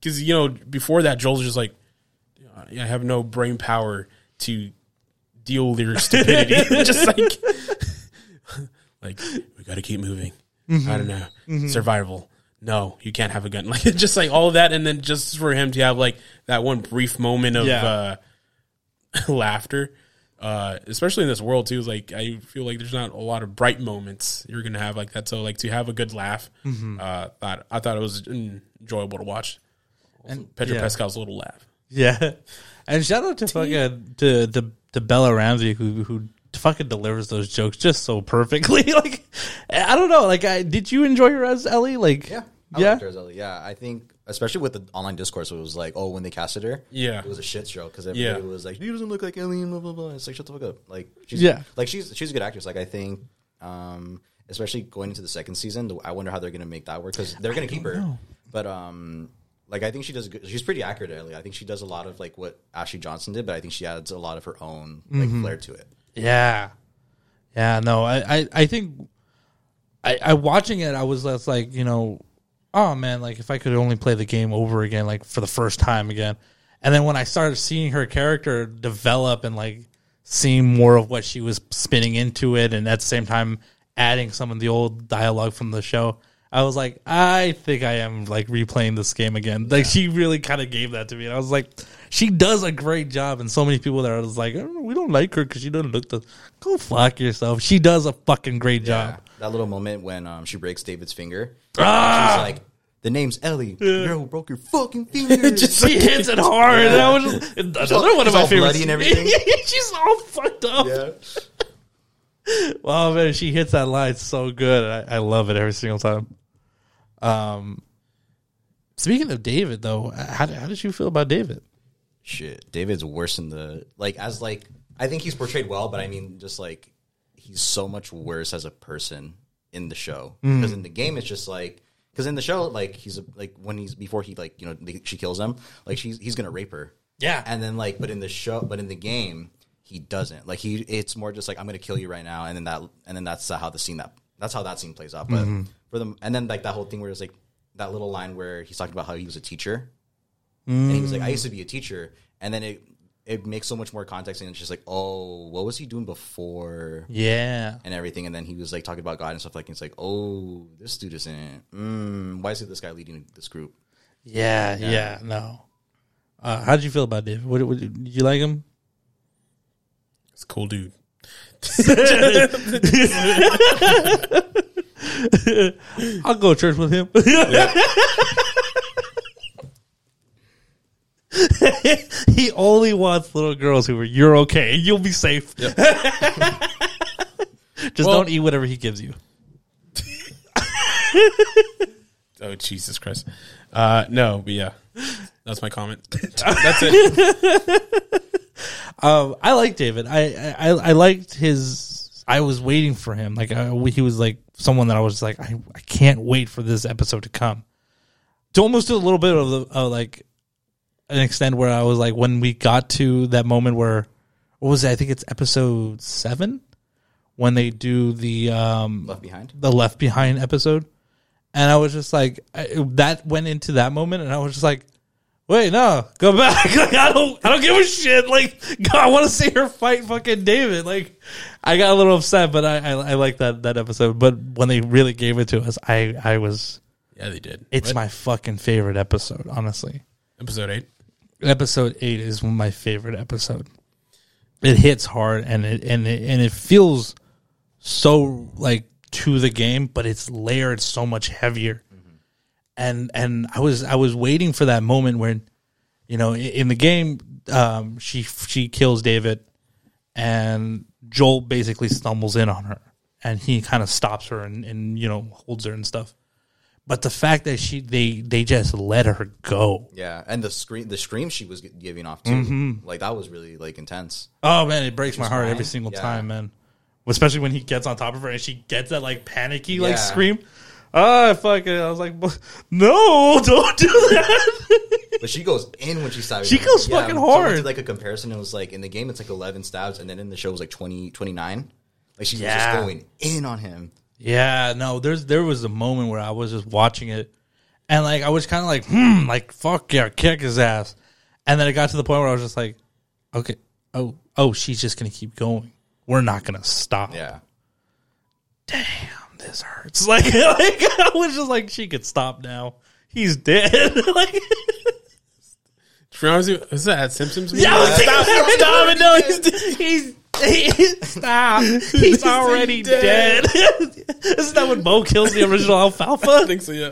because you know before that, Joel's just like, I have no brain power to deal with your stupidity. just like like we got to keep moving. I don't know survival. No, you can't have a gun. Like just like all of that, and then just for him to have like that one brief moment of Yeah. uh, laughter, uh, especially in this world too. Like I feel like there's not a lot of bright moments you're gonna have like that. So like to have a good laugh, uh, thought I thought it was enjoyable to watch. And Pedro yeah. Pascal's little laugh. Yeah, and shout out to fucking to to, to Bella Ramsey who who fucking delivers those jokes just so perfectly. like, I don't know. Like, I, did you enjoy her as Ellie? Like, Yeah. I yeah. liked her as Ellie. Yeah, I think especially with the online discourse, it was like, oh, when they casted her, Yeah. it was a shit show because everybody Yeah. was like, she doesn't look like Ellie, and blah blah blah. It's like shut the fuck up. Like, she's, Yeah. like she's she's a good actress. Like, I think, um, especially going into the second season, the- I wonder how they're gonna make that work because they're gonna keep her. know. But um, like I think she does. Good, she's pretty accurate, Ellie. I think she does a lot of like what Ashley Johnson did, but I think she adds a lot of her own like Mm-hmm. flair to it. Yeah. Yeah, no, I, I, I think I, I watching it, I was less like, you know, oh man, like if I could only play the game over again, like for the first time again. And then when I started seeing her character develop and like seeing more of what she was spinning into it, and at the same time adding some of the old dialogue from the show, I was like, I think I am like replaying this game again. Like she really kind of gave that to me, and I was like, she does a great job. And so many people are just like, oh, we don't like her because she doesn't look the. Go fuck yourself. She does a fucking great Yeah. job. That little moment when um, she breaks David's finger. Ah! She's like, the name's Ellie. The girl who broke your fucking finger. she hits it hard. And I was just, another all- one of my favorites. bloody and everything. she's all fucked up. yeah. Oh man, she hits that line so good. I, I love it every single time. Um, speaking of David, though, how, how did you feel about David? Shit. David's worse than the like as like I think he's portrayed well, but I mean just like he's so much worse as a person in the show. Mm. Because in the game it's just like because in the show, like he's a, like when he's before he like you know they, she kills him, like she's he's gonna rape her. Yeah. and then like but in the show, but in the game he doesn't. Like he, it's more just like I'm gonna kill you right now, and then that and then that's how the scene that that's how that scene plays out. But Mm-hmm. for them, and then like that whole thing where it's like that little line where he's talking about how he was a teacher, and he was like I used to be a teacher, and then it it makes so much more context, and it's just like oh what was he doing before Yeah. and everything, and then he was like talking about God and stuff like it's like oh this dude isn't mm, why is it this guy leading this group? Yeah, yeah, no. Uh, how did you feel about David? What, what, did you like him? It's a cool dude. I'll go to church with him. he only wants little girls who are you're okay. You'll be safe. Just Well- don't eat whatever he gives you. Oh Jesus Christ! Uh, no, but yeah, that's my comment. that's it. Um, I like David. I, I I liked his. I was waiting for him. Like I, he was like someone that I was like I, I can't wait for this episode to come. To almost do a little bit of the of like an extent where I was like when we got to that moment where what was it? I think it's episode seven when they do the um Left behind. the left behind episode and i was just like I, that went into that moment and i was just like wait no go back like i don't i don't give a shit like God, i want to see her fight fucking david like i got a little upset but i i, I like that that episode but when they really gave it to us i i was Yeah, they did. it's What? my fucking favorite episode honestly episode eight. Episode 8 is my favorite episode it hits hard and it and it, and it feels so like to the game, but it's layered so much heavier. And and I was I was waiting for that moment when, you know, i- in the game, um, she she kills David, and Joel basically stumbles in on her, and he kind of stops her and and you know holds her and stuff. But the fact that she they they just let her go. Yeah, and the scream, the scream she was giving off too, Mm-hmm. like that was really like intense. Oh man, it breaks my heart every single Yeah. time, man. Especially when he gets on top of her and she gets that like panicky like Yeah. scream. Ah, fuck it. I was like, no, don't do that. But she goes in when she stabs. She goes fucking hard. did, like a comparison. It was like in the game it's like eleven stabs, and then in the show it was like 20, 29. Like she was Yeah. just going in on him. Yeah, no, there's there was a moment where I was just watching it and like I was kind of like, hmm, like fuck yeah, kick his ass. And then it got to the point where I was just like, okay, oh, oh, she's just gonna keep going. We're not gonna stop. Yeah, damn, this hurts. Like, like I was just like, she could stop now. He's dead. like, To be honest with you, is that at Simpsons? yeah, I was thinking stop, stop it! No, he's he's, he's stop. He's already dead. Isn't that when Bo kills the original alfalfa? I think so. Yeah.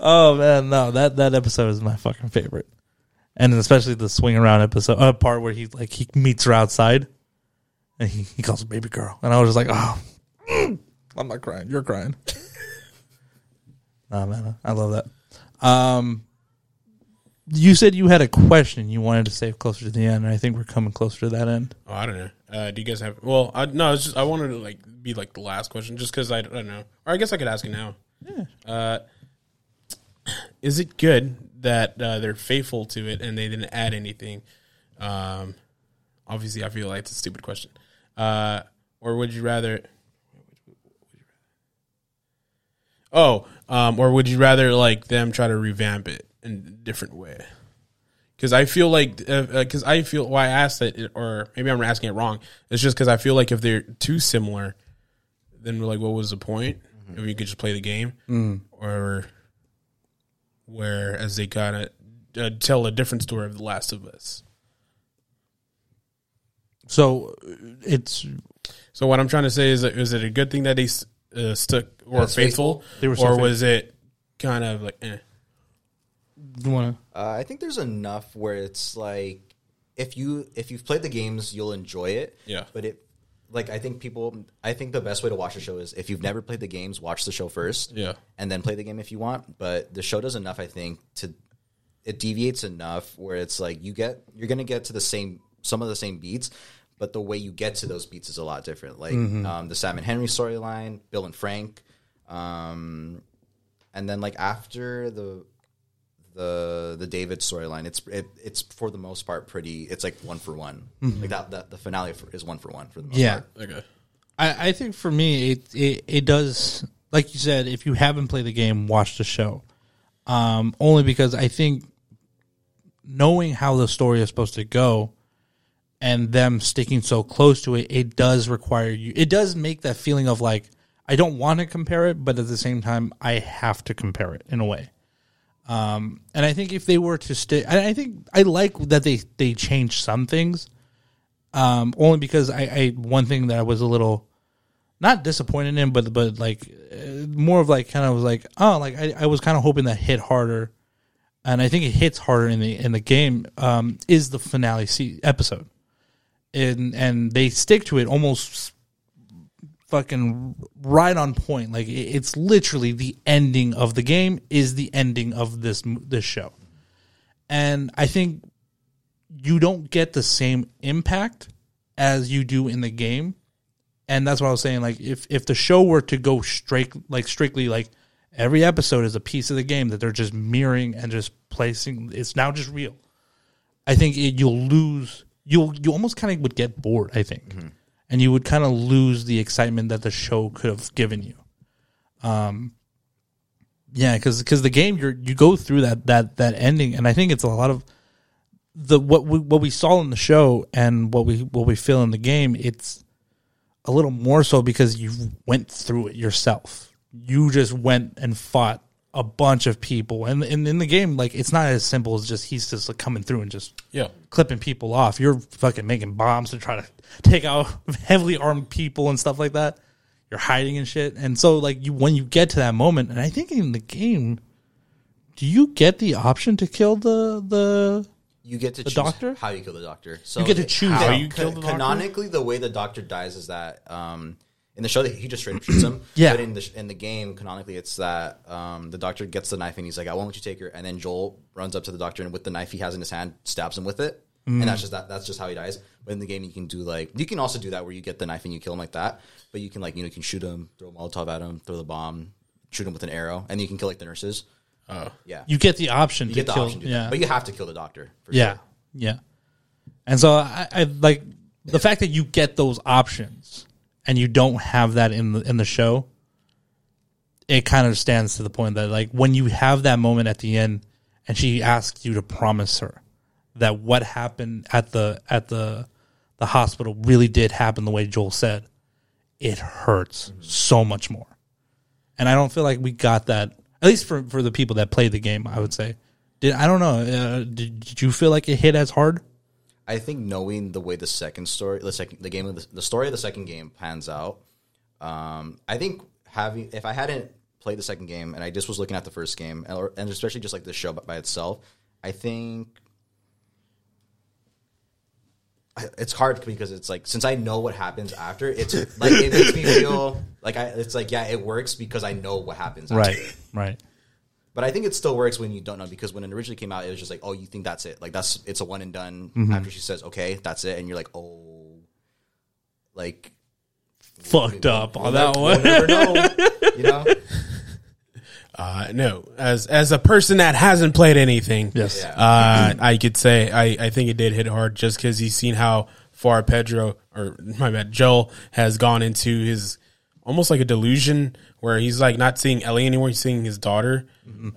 Oh man, no that that episode is my fucking favorite, and especially the swing around episode uh, part where he like he meets her outside, and he, he calls her baby girl, and I was just like, oh, mm, I'm not crying, you're crying. nah, man, I love that. Um, you said you had a question you wanted to save closer to the end, and I think we're coming closer to that end. Oh, I don't know. Uh, do you guys have? Well, I, no. It's just I wanted to like be like the last question, just because I, I don't know. Or I guess I could ask it now. Yeah. Uh, is it good that uh, they're faithful to it and they didn't add anything? Um, obviously, I feel like it's a stupid question. Uh, or would you rather? Oh, um, or would you rather like them try to revamp it in a different way? Because I feel like, because I feel why I asked it, or maybe I'm asking it wrong. It's just because I feel like if they're too similar, then we're like, what was the point? If you could just play the game, or whereas they kind of uh, tell a different story of The Last of Us. So it's So what I'm trying to say is, that, is it a good thing that they uh, stuck or faithful, faithful. They were so or faithful. was it kind of like, eh? You want uh, I think there's enough where it's like if you if you've played the games, you'll enjoy it. Yeah. but it like I think people. I think the best way to watch the show is if you've never played the games, watch the show first. Yeah. and then play the game if you want. But the show does enough, I think, to it deviates enough where it's like you get you're gonna get to the same some of the same beats, but the way you get to those beats is a lot different. Like um, the Sam and Henry storyline, Bill and Frank, um, and then like after the the the David storyline, it's it, it's for the most part pretty. It's like one for one. Like that, that the finale for, is one for one for the most yeah. part. Okay. I, I think for me, it, it it does like you said. If you haven't played the game, watch the show. Um, only because I think knowing how the story is supposed to go, and them sticking so close to it, it does require you. It does make that feeling of like I don't want to compare it, but at the same time, I have to compare it in a way. Um, and I think if they were to stay, I, I think I like that they they changed some things. Um, only because I, I one thing that I was a little not disappointed in, but but like uh, more of like kind of was like oh like I, I was kind of hoping that hit harder, and I think it hits harder in the in the game. Um, is the finale episode, and and they stick to it almost fucking right on point. Like it's literally the ending of the game is the ending of this this show, and I think you don't get the same impact as you do in the game. And that's what I was saying. Like if if the show were to go straight like strictly like every episode is a piece of the game that they're just mirroring and just placing it's now just real. I think it, you'll lose you'll you almost kind of would get bored, I think. Mm-hmm. And you would kind of lose the excitement that the show could have given you. Um yeah, cuz cuz the game you're you go through that that that ending and I think it's a lot of the what we, what we saw in the show and what we what we feel in the game it's a little more so because you went through it yourself you just went and fought a bunch of people, and, and in the game, like it's not as simple as just he's just like coming through and just Yeah. clipping people off. You're fucking making bombs to try to take out heavily armed people and stuff like that. You're hiding and shit. And so like you when you get to that moment, and I think in the game, do you get the option to kill the the You get to The choose doctor? how you kill the doctor. So You get to choose how the- you kill the doctor? Canonically, the way the doctor dies is that um, in the show that he just straight up shoots him. Yeah. But in the in the game, canonically, it's that um, the doctor gets the knife and he's like, "I won't let you take her." And then Joel runs up to the doctor and with the knife he has in his hand, stabs him with it. Mm. And that's just that. That's just how he dies. But in the game, you can do like you can also do that where you get the knife and you kill him like that. But you can like you know you can shoot him, throw a Molotov at him, throw the bomb, shoot him with an arrow, and you can kill like the nurses. Oh. Yeah, you get the option You to get the kill option to yeah that. But you have to kill the doctor. For yeah sure. yeah. And so I, I like the fact that you get those options and you don't have that in the in the show. It kind of stands to the point that like when you have that moment at the end, and she asks you to promise her that what happened at the at the the hospital really did happen the way Joel said, it hurts so much more. And I don't feel like we got that at least for for the people that played the game. I would say, did I don't know? Uh, did, did you feel like it hit as hard? I think knowing the way the second story, the second, the game of the, the story of the second game pans out, um, I think having if I hadn't played the second game and I just was looking at the first game, or, and especially just like the show by, by itself, I think it's hard because it's like since I know what happens after, it's like it makes me feel like I. It's like yeah, it works because I know what happens. After. Right, right. But I think it still works when you don't know because when it originally came out, it was just like, oh, you think that's it? Like that's it's a one and done. Mm-hmm. After she says, okay, that's it, and you're like, oh, like Fucked up on we'll that never- one. We'll never know, you know. Uh, no, as as a person that hasn't played anything, Yes. Yeah. uh, I could say I, I think it did hit hard just because he's seen how far Pedro or my bad Joel has gone into his almost like a delusion where he's like not seeing Ellie anymore, he's seeing his daughter.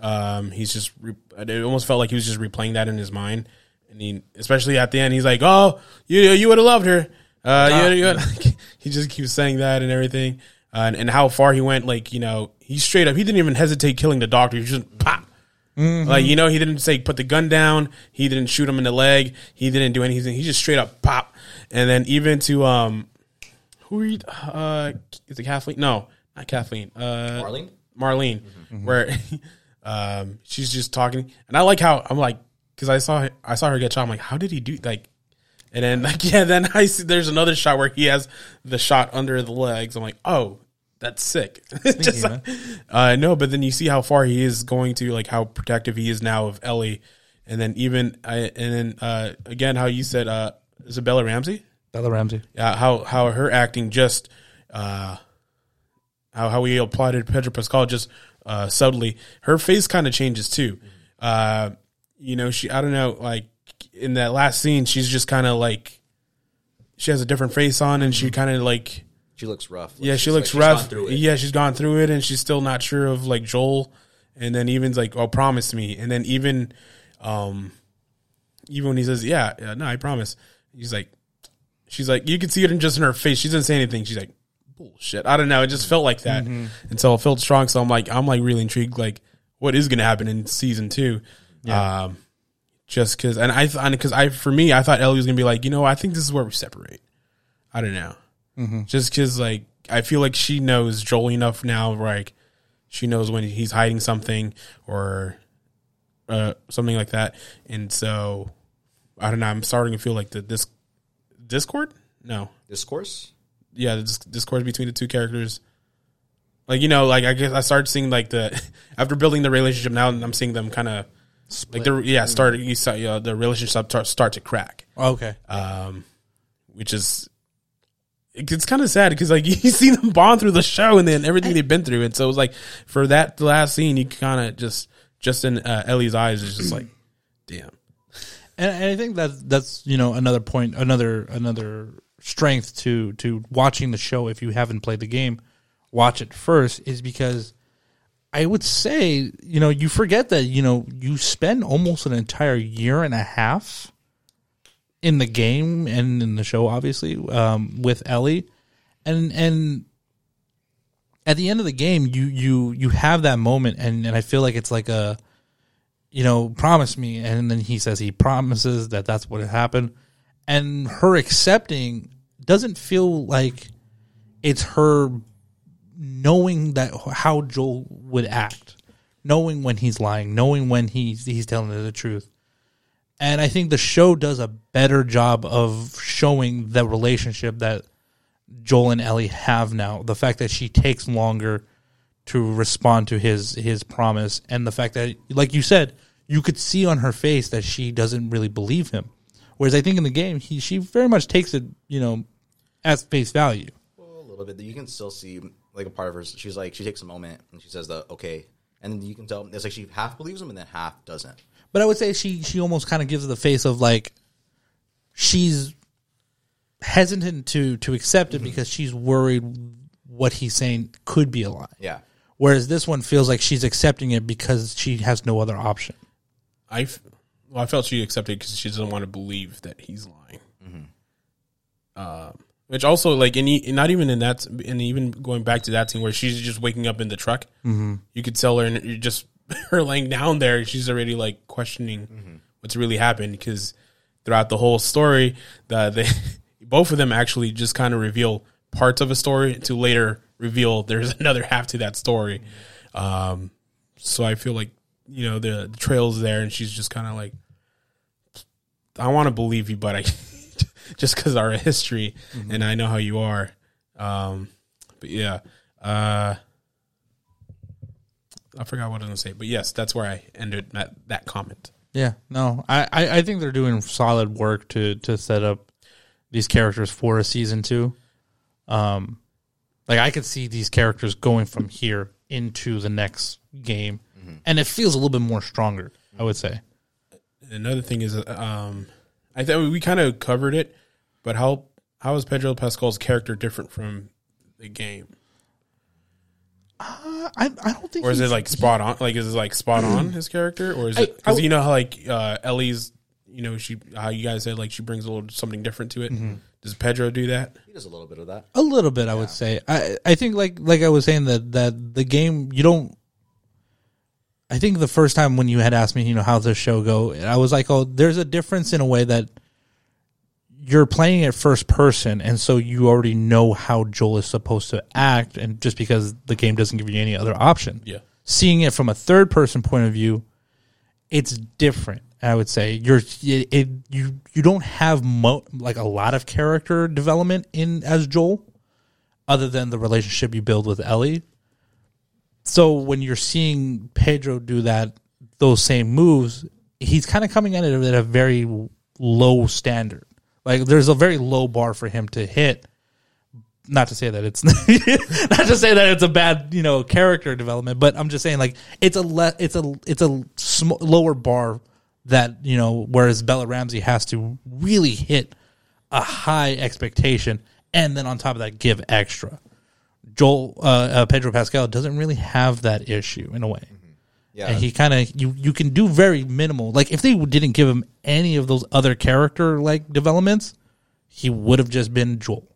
Um, he's just re- it almost felt like he was just replaying that in his mind, and he especially at the end he's like, "Oh, you you would have loved her." Uh, you, you he just keeps saying that and everything, uh, and, and how far he went. Like you know, he straight up he didn't even hesitate killing the doctor. He just pop. Like you know, he didn't say put the gun down. He didn't shoot him in the leg. He didn't do anything. He just straight up pop. And then even to um, who are you? Uh, is it Kathleen? No, not Kathleen. Uh, Marlene? Marlene, where um, she's just talking, and I like how I'm like because I saw I saw her get shot. I'm like, how did he do like? And then like yeah, then I see there's another shot where he has the shot under the legs. I'm like, oh, that's sick. just like, uh, no, but then you see how far he is going to, like how protective he is now of Ellie, and then even I and then uh, again how you said uh, Isabella Ramsey Bella Ramsey. yeah, how how her acting just uh, how how we applauded Pedro Pascal just uh, subtly. Her face kind of changes too. Uh, you know, she I don't know like in that last scene, she's just kind of like she has a different face on, and she kind of like She looks rough. Like, yeah, she looks like, rough. Yeah, she's gone through it, and she's still not sure of like Joel. And then even like, "Oh, promise me." And then even, um, even when he says, "Yeah, yeah no, I promise," he's like, she's like, you can see it in just in her face. She doesn't say anything. She's like, "Bullshit." I don't know. It just felt like that, and so it felt strong. So I'm like, I'm like really intrigued. Like, what is going to happen in season two? Um, just because, and I, because I, for me, I thought Ellie was going to be like, you know, I think this is where we separate. I don't know just because like I feel like she knows Joel enough now, like she knows when he's hiding something or uh, something like that, and so I don't know. I'm starting to feel like the this discord. No, Discourse. Yeah, the dis- discord between the two characters. Like you know, like I guess I started seeing like the after building the relationship. Now I'm seeing them kind of like the yeah start you saw yeah, the relationship start, start to crack Okay. um, which is it's kind of sad because like you see them bond through the show and then everything they've been through, and so it was like for that last scene, you kind of just just in uh, Ellie's eyes is just like, damn, and, and I think that that's you know another point, another another strength to to watching the show. If you haven't played the game, watch it first, is because I would say you know you forget that you know you spend almost an entire year and a half in the game and in the show, obviously um, with Ellie, and and at the end of the game, you you you have that moment, and and I feel like it's like a, you know, promise me, and then he says he promises that that's what happened, and her accepting doesn't feel like it's her knowing that how Joel would act, knowing when he's lying, knowing when he's he's telling her the truth. And I think the show does a better job of showing the relationship that Joel and Ellie have now. The fact that she takes longer to respond to his his promise, and the fact that, like you said, you could see on her face that she doesn't really believe him. Whereas I think in the game, he she very much takes it, you know, as face value. a little bit. You can still see like a part of her. She's like she takes a moment and she says the okay, and then you can tell it's like she half believes him and then half doesn't. But I would say she she almost kind of gives the face of like she's hesitant to to accept it mm-hmm. because she's worried what he's saying could be a lie. Yeah, Whereas this one feels like she's accepting it because she has no other option. I, f- well, I felt she accepted because she doesn't want to believe that he's lying. Um, which also, like, in, e- not even in that, and even going back to that scene where she's just waking up in the truck, mm-hmm. you could tell her, and you just her laying down there, she's already like questioning what's really happened because throughout the whole story, the they both of them actually just kind of reveal parts of a story to later reveal there's another half to that story. Um, so I feel like you know the, the trail's there, and she's just kind of like, I want to believe you, but I just because our history, and I know how you are. Um, but yeah, uh, I forgot what I was gonna say, but yes, that's where I ended that that comment. Yeah, no, I, I, I think they're doing solid work to to set up these characters for a season two. Um, like I could see these characters going from here into the next game, and it feels a little bit more stronger. I would say. Another thing is, um, I think we kind of covered it, but how how is Pedro Pascal's character different from the game, I I don't think. or is it like spot on? Like is it like spot on his character, or is it because you know how like uh, Ellie's, you know she how you guys said like she brings a little something different to it. Mm-hmm. Does Pedro do that? he does a little bit of that. A little bit, I would say. I I think like like I was saying that that the game you don't. I think the first time when you had asked me, you know, how's this show go, I was like, oh, there's a difference in a way that you're playing it first person, and so you already know how Joel is supposed to act, and just because the game doesn't give you any other option, Yeah. seeing it from a third person point of view, it's different. I would say you're it, it you you don't have mo- like a lot of character development in as Joel, other than the relationship you build with Ellie. So when you're seeing Pedro do that, those same moves, he's kind of coming at it at a very low standard. Like there's a very low bar for him to hit. Not to say that it's not to say that it's a bad you know character development, but I'm just saying like it's a le- it's a it's a sm- lower bar that you know whereas Bella Ramsey has to really hit a high expectation and then on top of that give extra. Joel uh, uh, Pedro Pascal doesn't really have that issue in a way. Yeah, And he kind of you you can do very minimal. Like if they didn't give him any of those other character like developments, he would have just been Joel,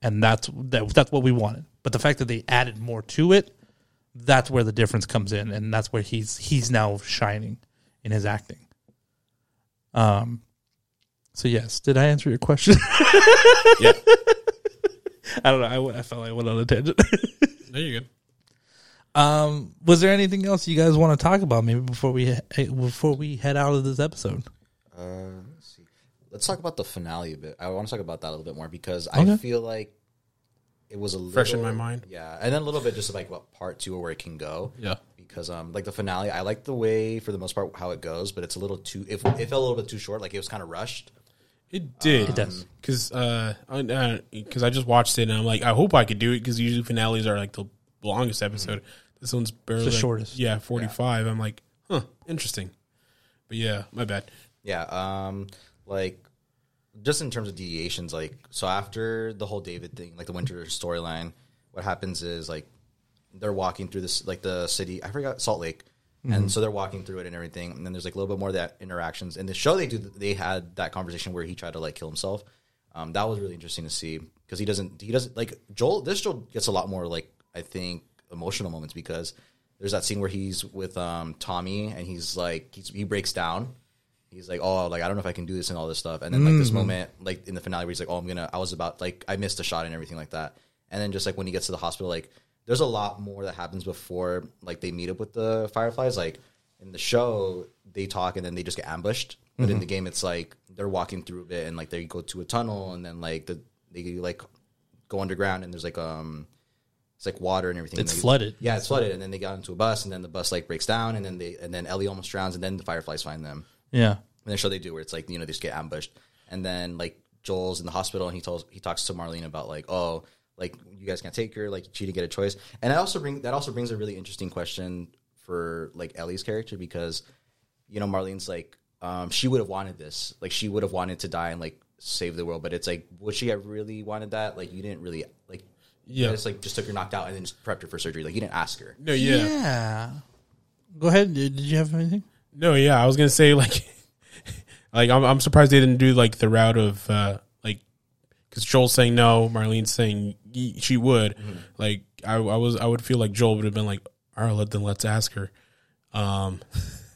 and that's that, that's what we wanted. But the fact that they added more to it, that's where the difference comes in, and that's where he's he's now shining in his acting. Um. So yes, did I answer your question? Yeah. I don't know. I, I felt like I went on a tangent. there you go. Um, was there anything else you guys want to talk about maybe before we before we head out of this episode? Uh, let's see. Let's talk about the finale a bit. I want to talk about that a little bit more because Okay. I feel like it was a little, Fresh in my mind. Yeah, and then a little bit just like what part two or where it can go. Yeah. because um, like the finale, I like the way for the most part how it goes, but it's a little too. It, it felt a little bit too short. Like it was kind of rushed. It did. It does. Because uh, because I just watched it and I'm like, I hope I could do it because usually finales are like the longest episode. This one's barely the like- shortest. Yeah, 45. I'm like, huh, interesting. But yeah, my bad. Yeah, um, like just in terms of deviations, like so after the whole David thing, like the winter storyline, what happens is like they're walking through this like the city. I forgot Salt Lake, and so they're walking through it and everything. And then there's like a little bit more of that interactions. In the show, they do they had that conversation where he tried to like kill himself. Um, that was really interesting to see because he doesn't he doesn't like Joel. This show gets a lot more like I think emotional moments because there's that scene where he's with um, Tommy and he's like he's, he breaks down. He's like, oh, like I don't know if I can do this and all this stuff. And then like this moment, like in the finale, where he's like, oh, I'm gonna, I was about like I missed a shot and everything like that. And then just like when he gets to the hospital, like there's a lot more that happens before like they meet up with the Fireflies. Like in the show, they talk and then they just get ambushed. But in the game, it's like they're walking through a bit and like they go to a tunnel and then like the they like go underground and there's like um it's like water and everything. It's And they- flooded. Yeah, it's flooded, and then they got into a bus, and then the bus like breaks down, and then they and then Ellie almost drowns, and then the fireflies find them. Yeah. And the show they do where it's like you know they just get ambushed, and then like Joel's in the hospital, and he tells he talks to Marlene about like oh like you guys can't take her, like she didn't get a choice, and that also bring that also brings a really interesting question for like Ellie's character because you know Marlene's like um she would have wanted this, like she would have wanted to die and like save the world, but it's like would she have really wanted that? Like you didn't really like. Yeah. it's like just took her knocked out and then just prepped her for surgery. Like you didn't ask her. No, yeah. Yeah. Go ahead. Did did you have anything? No, yeah, I was gonna say like, like I'm, I'm surprised they didn't do like the route of uh like, because Joel's saying no, Marlene's saying she would. Like I, I was, I would feel like Joel would have been like, all right, then let's ask her, um,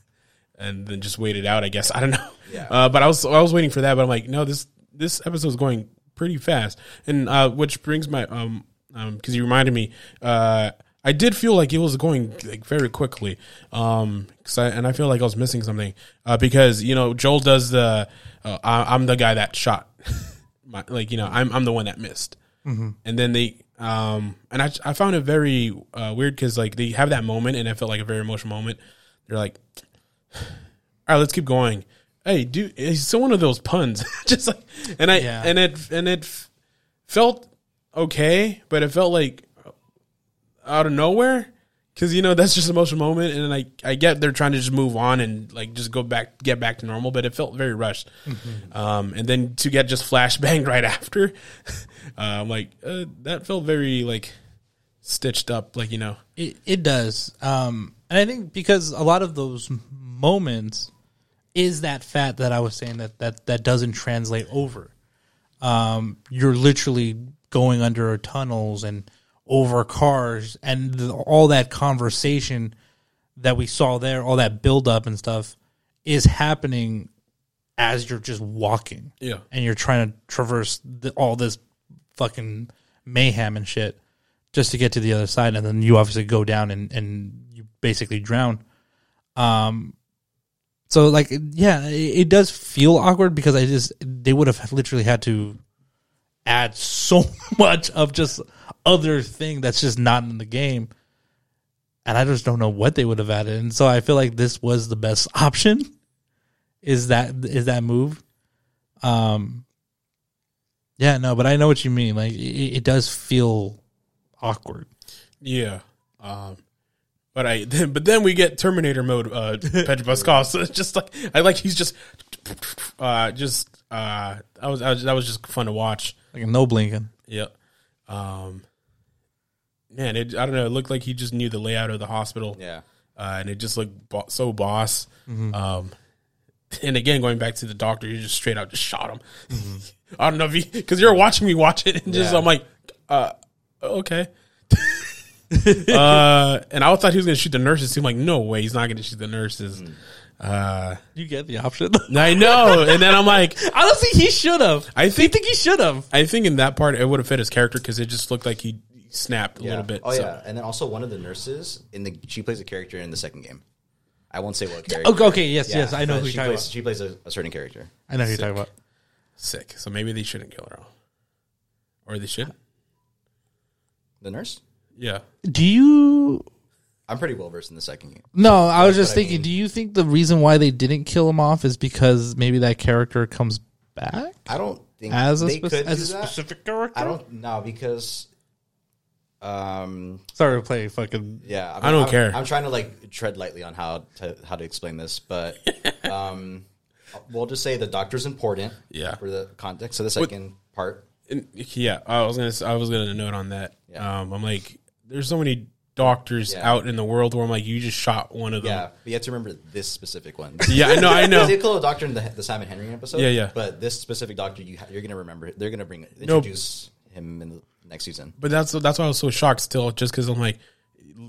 and then just wait it out. I guess I don't know. Yeah. Uh, but I was, I was waiting for that, but I'm like, no, this this episode's going pretty fast, and uh, which brings my um um because you reminded me uh. I did feel like it was going like very quickly, um, 'cause I, and I feel like I was missing something uh, because you know Joel does the uh, I, I'm the guy that shot, My, like you know I'm I'm the one that missed, and then they um and I I found it very uh, weird because like they have that moment and it felt like a very emotional moment. They're like, all right, let's keep going. Hey, dude, it's one of those puns, just like and I Yeah. and it and it felt okay, but it felt like out of nowhere because you know that's just an emotional moment and then I, I get they're trying to just move on and like just go back get back to normal but it felt very rushed um, and then to get just flashbanged right after uh, i'm like uh, that felt very like stitched up like you know It, it does. Um, and I think because a lot of those moments is that fat that I was saying that that, that doesn't translate over. Um, you're literally going under tunnels and over cars and the, all that conversation that we saw there, all that build up and stuff is happening as you're just walking. Yeah. And you're trying to traverse the, all this fucking mayhem and shit just to get to the other side. And then you obviously go down and, and you basically drown. Um so like yeah it, it does feel awkward because i just they would have literally had to add so much of just other thing that's just not in the game. And i just don't know what they would have added. And so i feel like this was the best option is that is that move. Um yeah no but i know what you mean. Like it, it does feel awkward. Yeah um but I then but then we get Terminator mode uh Pedro Pascal. So it's just like I like he's just uh just uh that was, that was that was just fun to watch like no blinking Yep. Um, man, it, I don't know. It looked like he just knew the layout of the hospital. Yeah. Uh, and it just looked bo- so boss. Um, and again, going back to the doctor, he just straight out just shot him. I don't know if he, because you're watching me watch it, and just Yeah. I'm like, uh, okay. uh, and I thought he was gonna shoot the nurses. Seemed like no way, he's not gonna shoot the nurses. Uh, you get the option I know. And then I'm like, honestly he should have I think think he should have I think in that part it would have fit his character because it just looked like he snapped a Yeah. little bit. Oh so- yeah, and then also one of the nurses in the she plays a character in the second game. I won't say what character. okay, okay yes Yeah, yes i know but who you're she talking plays, about She plays a, a certain character. i know who you're talking about sick. So maybe they shouldn't kill her off, or they should. The nurse. Yeah, do you I'm pretty well versed in the second game. no i was just but I thinking mean- do you think the reason why they didn't kill him off is because maybe that character comes back I don't think as a, they spec- could as a that. specific character I don't know because, um, sorry to play fucking yeah, I'm, I don't I'm- care. I'm trying to like tread lightly on how to how to explain this, but um, we'll just say the doctor's important. Yeah. for the context of the second part. and, yeah. I was gonna. I was gonna note on that. Yeah. Um, I'm like, there's so many doctors Yeah. out in the world where I'm like, you just shot one of them. Yeah, but you have to remember this specific one. Yeah, I know. I know. They call a doctor in the, the Simon Henry episode. Yeah, yeah. But this specific doctor, you ha- you're gonna remember. They're gonna bring No. introduce him in the next season. But that's that's why I was so shocked still, just because I'm like,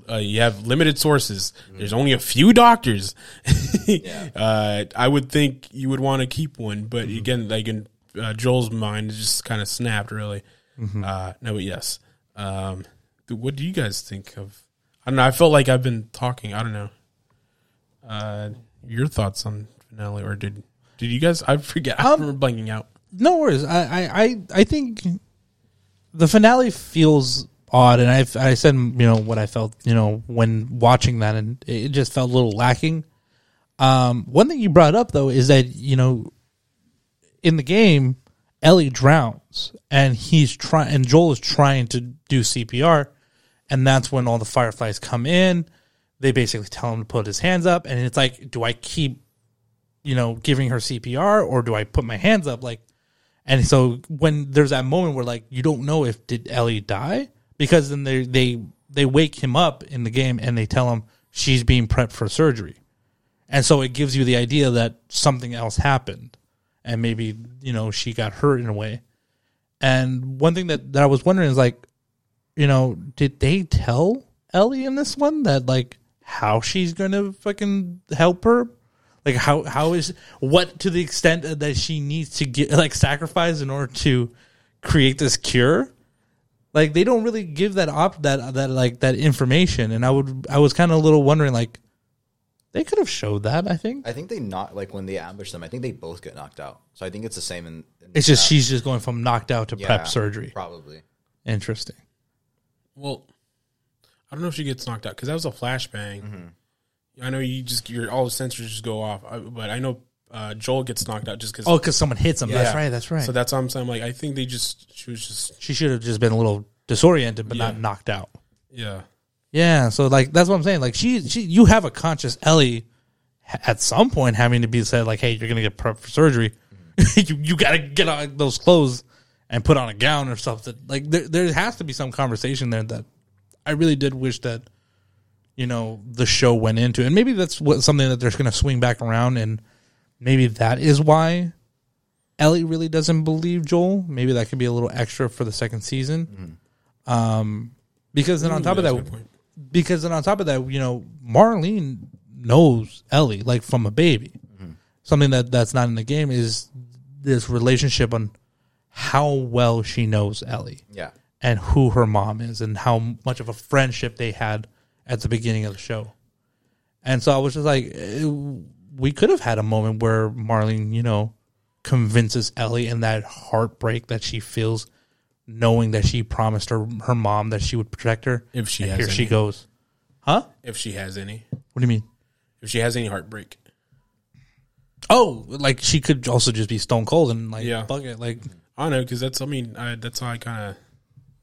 uh, you have limited sources. There's only a few doctors. uh, I would think you would want to keep one, but again, like in uh, Joel's mind, it just kind of snapped. Really, uh, no, but yes. Um, th- what do you guys think of? I don't know. I felt like I've been talking. I don't know. Uh, your thoughts on finale, or did did you guys? I forget. I Um, remember blanking out. No worries. I, I, I, I think the finale feels odd, and I, I said you know what I felt you know when watching that, and it just felt a little lacking. Um, one thing you brought up though is that you know in the game Ellie drowns, and he's trying, and Joel is trying to do CPR, and that's when all the fireflies come in. They basically tell him to put his hands up, and it's like, do I keep you know, giving her CPR or do I put my hands up? Like, and so when there's that moment where like you don't know if did Ellie die because then they they they wake him up in the game and they tell him she's being prepped for surgery, and so it gives you the idea that something else happened, and maybe you know she got hurt in a way. And one thing that, that I was wondering is like, you know, did they tell Ellie in this one that like how she's gonna fucking help her? Like how how is what to the extent that she needs to get like sacrifice in order to create this cure? Like they don't really give that op that that like that information, and I would I was kind of a little wondering like they could have showed that. I think I think they not like when they ambush them. I think they both get knocked out. So I think it's the same in. in it's just that. she's just going from knocked out to Yeah, prep surgery. Probably. Interesting. Well, I don't know if she gets knocked out because that was a flashbang. Mm-hmm. I know you just your all the sensors just go off, I, but I know uh, Joel gets knocked out just because. Oh, because someone hits him. That's right. That's right. So that's what I'm saying. Like I think they just she was just she should have just been a little disoriented, but Yeah. not knocked out. yeah Yeah, so like that's what I'm saying. Like she, she, you have a conscious Ellie at some point having to be said like, hey, you're gonna get prepped for surgery. you you gotta get on those clothes and put on a gown or something. Like there there has to be some conversation there that I really did wish that you know the show went into, and maybe that's what something that they're gonna swing back around, and maybe that is why Ellie really doesn't believe Joel. Maybe that could be a little extra for the second season. Um, because then on top of that, because then on top of that, you know, Marlene knows Ellie like from a baby. Something that that's not in the game is this relationship on how well she knows Ellie Yeah. and who her mom is and how much of a friendship they had at the beginning of the show. And so I was just like, eh, we could have had a moment where Marlene, you know, convinces Ellie in that heartbreak that she feels knowing that she promised her her mom that she would protect her. If she and has here she goes. Huh? if she has any What do you mean? if she has any heartbreak. Oh, like she could also just be stone cold and like Yeah. fuck it. Like I don't know because that's I mean I, that's how I kind of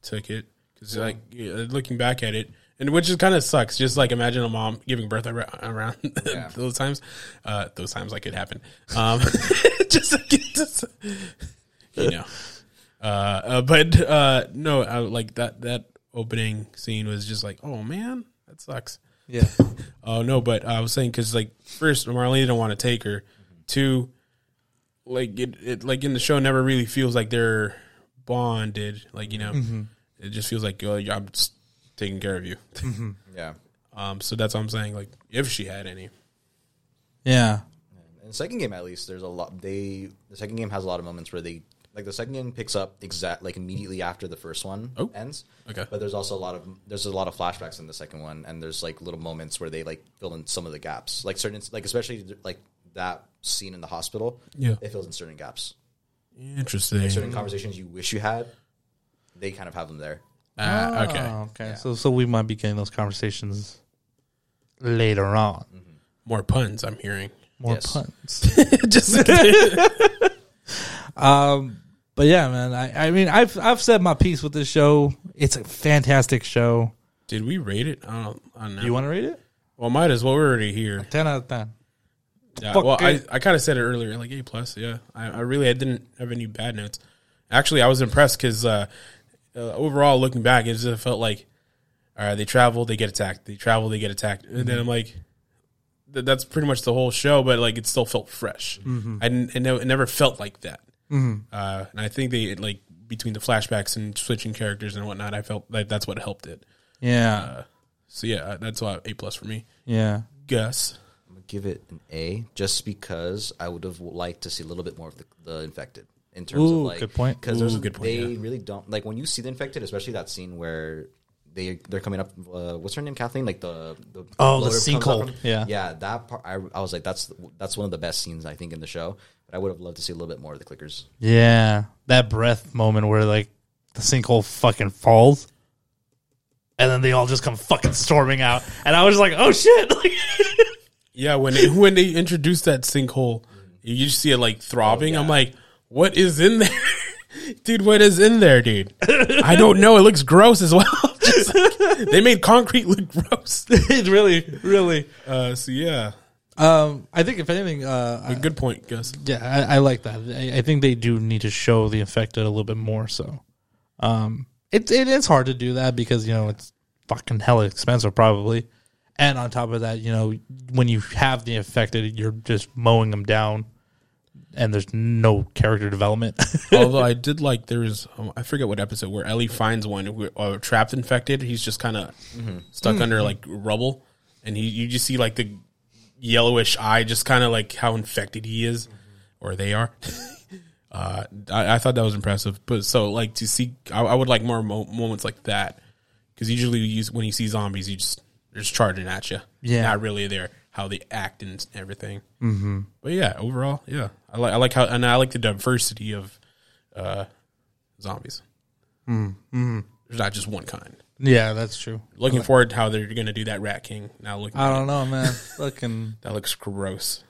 took it because like yeah, looking back at it and which is kind of sucks. Just like imagine a mom giving birth ar- around Yeah. those times, uh, those times like it happened. Um, just, like just you know, uh, uh, but uh, no, I, like that that opening scene was just like oh man that sucks. yeah. Oh no, but I was saying because like first Marlene didn't want to take her. Two, like it, it like in the show never really feels like they're bonded. Like you know, it just feels like oh, yeah, I'm just taking care of you. Yeah. um, so that's what I'm saying. Like if she had any, yeah. In the second game, at least, there's a lot. They the second game has a lot of moments where they like the second game picks up exact like immediately after the first one Oh, ends. okay. but there's also a lot of there's a lot of flashbacks in the second one, and there's like little moments where they like fill in some of the gaps, like certain like especially like that scene in the hospital. Yeah. it fills in certain gaps, interesting. certain conversations you wish you had. They kind of have them there. Uh, okay, Oh, okay. So so we might be getting those conversations later on. more puns. I'm hearing. More Yes. puns. just Um, but yeah, man. I, I mean, I've I've said my piece with this show. It's a fantastic show. did we rate it? I don't, I don't know. You want to rate it? well, might as well. We're already here. Ten out of ten. Yeah, well, I, it. I kind of said it earlier, like A plus. Yeah, I, I really I didn't have any bad notes. Actually, I was impressed because uh, uh, overall, looking back, it just felt like, all right, they travel, they get attacked. They travel, they get attacked, and then I'm like, th- that's pretty much the whole show. But like, it still felt fresh. I didn't, it, it never felt like that. Uh, and I think they like between the flashbacks and switching characters and whatnot. I felt like that's what helped it. Yeah. So yeah, that's why A plus for me. yeah. Gus. Give it an A just because I would have liked to see a little bit more of the, the infected in terms Ooh, of like good point. because there's good point, they yeah. really don't like when you see the infected, especially that scene where they they're coming up. Uh, what's her name? Kathleen. Like the, the Oh, the sinkhole. Yeah. yeah. That part, I, I was like, that's that's one of the best scenes I think in the show. But I would have loved to see a little bit more of the clickers. Yeah. That breath moment where like the sinkhole fucking falls. And then they all just come fucking storming out. And I was like, oh shit. Like, Yeah, when they, when they introduced that sinkhole, you just see it like throbbing. I'm like, what is in there, dude? What is in there, dude? I don't know. It looks gross as well. Just like- they made concrete look gross. it really, really. Uh, so yeah, Um, I think if anything, uh, a good point, Gus. Yeah, I, I like that. I, I think they do need to show the infected a little bit more. So, um, it, it is hard to do that because you know it's fucking hella expensive probably, and on top of that, you know when you have the infected, you're just mowing them down, and there's no character development. Although I did like there is, was um, I forget what episode where Ellie finds one who uh, trapped infected. He's just kind of stuck under like rubble, and he you just see like the yellowish eye, just kind of like how infected he is, or they are. uh, I, I thought that was impressive, but so like to see, I, I would like more mo- moments like that because usually you use, when you see zombies, you just they're just charging at you. Yeah. not really there how they act and everything. Mm-hmm. But yeah, overall, yeah, I like I like how and I like the diversity of uh, zombies. Mm-hmm. There's not just one kind. yeah, that's true. Looking forward to how they're going to do that Rat King. Now looking, I don't know, man. Fucking that looks gross.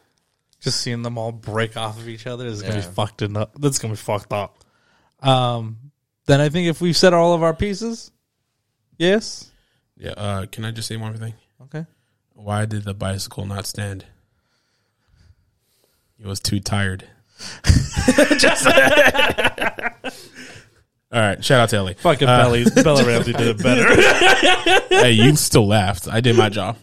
just seeing them all break off of each other is gonna be fucked up. That's gonna be fucked up. Um, then I think if we've said all of our pieces, yes, Yeah. Uh, can I just say one more thing? okay. Why did the bicycle not stand? It was too tired. All right, shout out to Ellie. Fucking Uh, Belly, Bella Ramsey did it better hey, you still laughed. I did my job.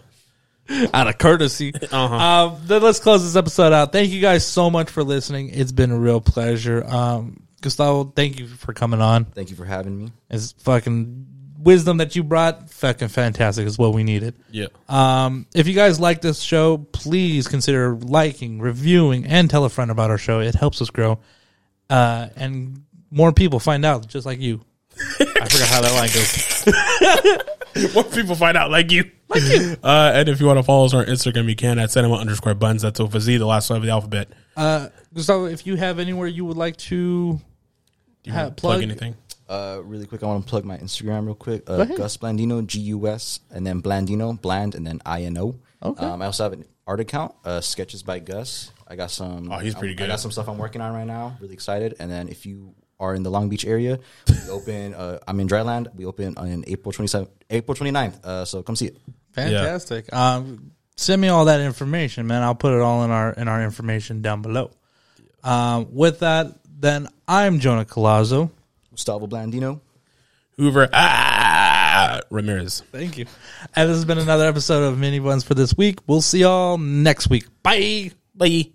out of courtesy. Uh-huh. Um, then let's close this episode out. Thank you guys so much for listening. It's been a real pleasure. Um, Gustavo, thank you for coming on. Thank you for having me. It's fucking wisdom that you brought. Fucking fantastic. Is what we needed. Yeah. Um, if you guys like this show, please consider liking, reviewing, and tell a friend about our show. It helps us grow. Uh, and more people find out, just like you. I forgot how that line goes. More people find out like you. Like you. Uh, and if you want to follow us on Instagram, you can at cinema underscore bunz. That's a Z, the last one of the alphabet. Uh, Gustavo, if you have anywhere you would like to Do you Ha- plug plug- anything? Uh, really quick, I want to plug my Instagram real quick. Uh. Gus Blandino, G U S, and then Blandino, Bland, and then I N O. Okay. Um, I also have an art account, uh, Sketches by Gus. I got some. Oh, he's pretty I, good. I got some stuff I'm working on right now. Really excited. And then if you are in the Long Beach area, we open. Uh, I'm in Dry Land. We open on April 27th, April 29th. Uh, so come see it. Fantastic. Um, send me all that information, man. I'll put it all in our in our information down below. Um, with that, then I'm Jonah Colazzo. Gustavo Blandino. Hoover ah, Ramirez. Thank you. And this has been another episode of Mini-Bunz for this week. We'll see y'all next week. Bye. Bye.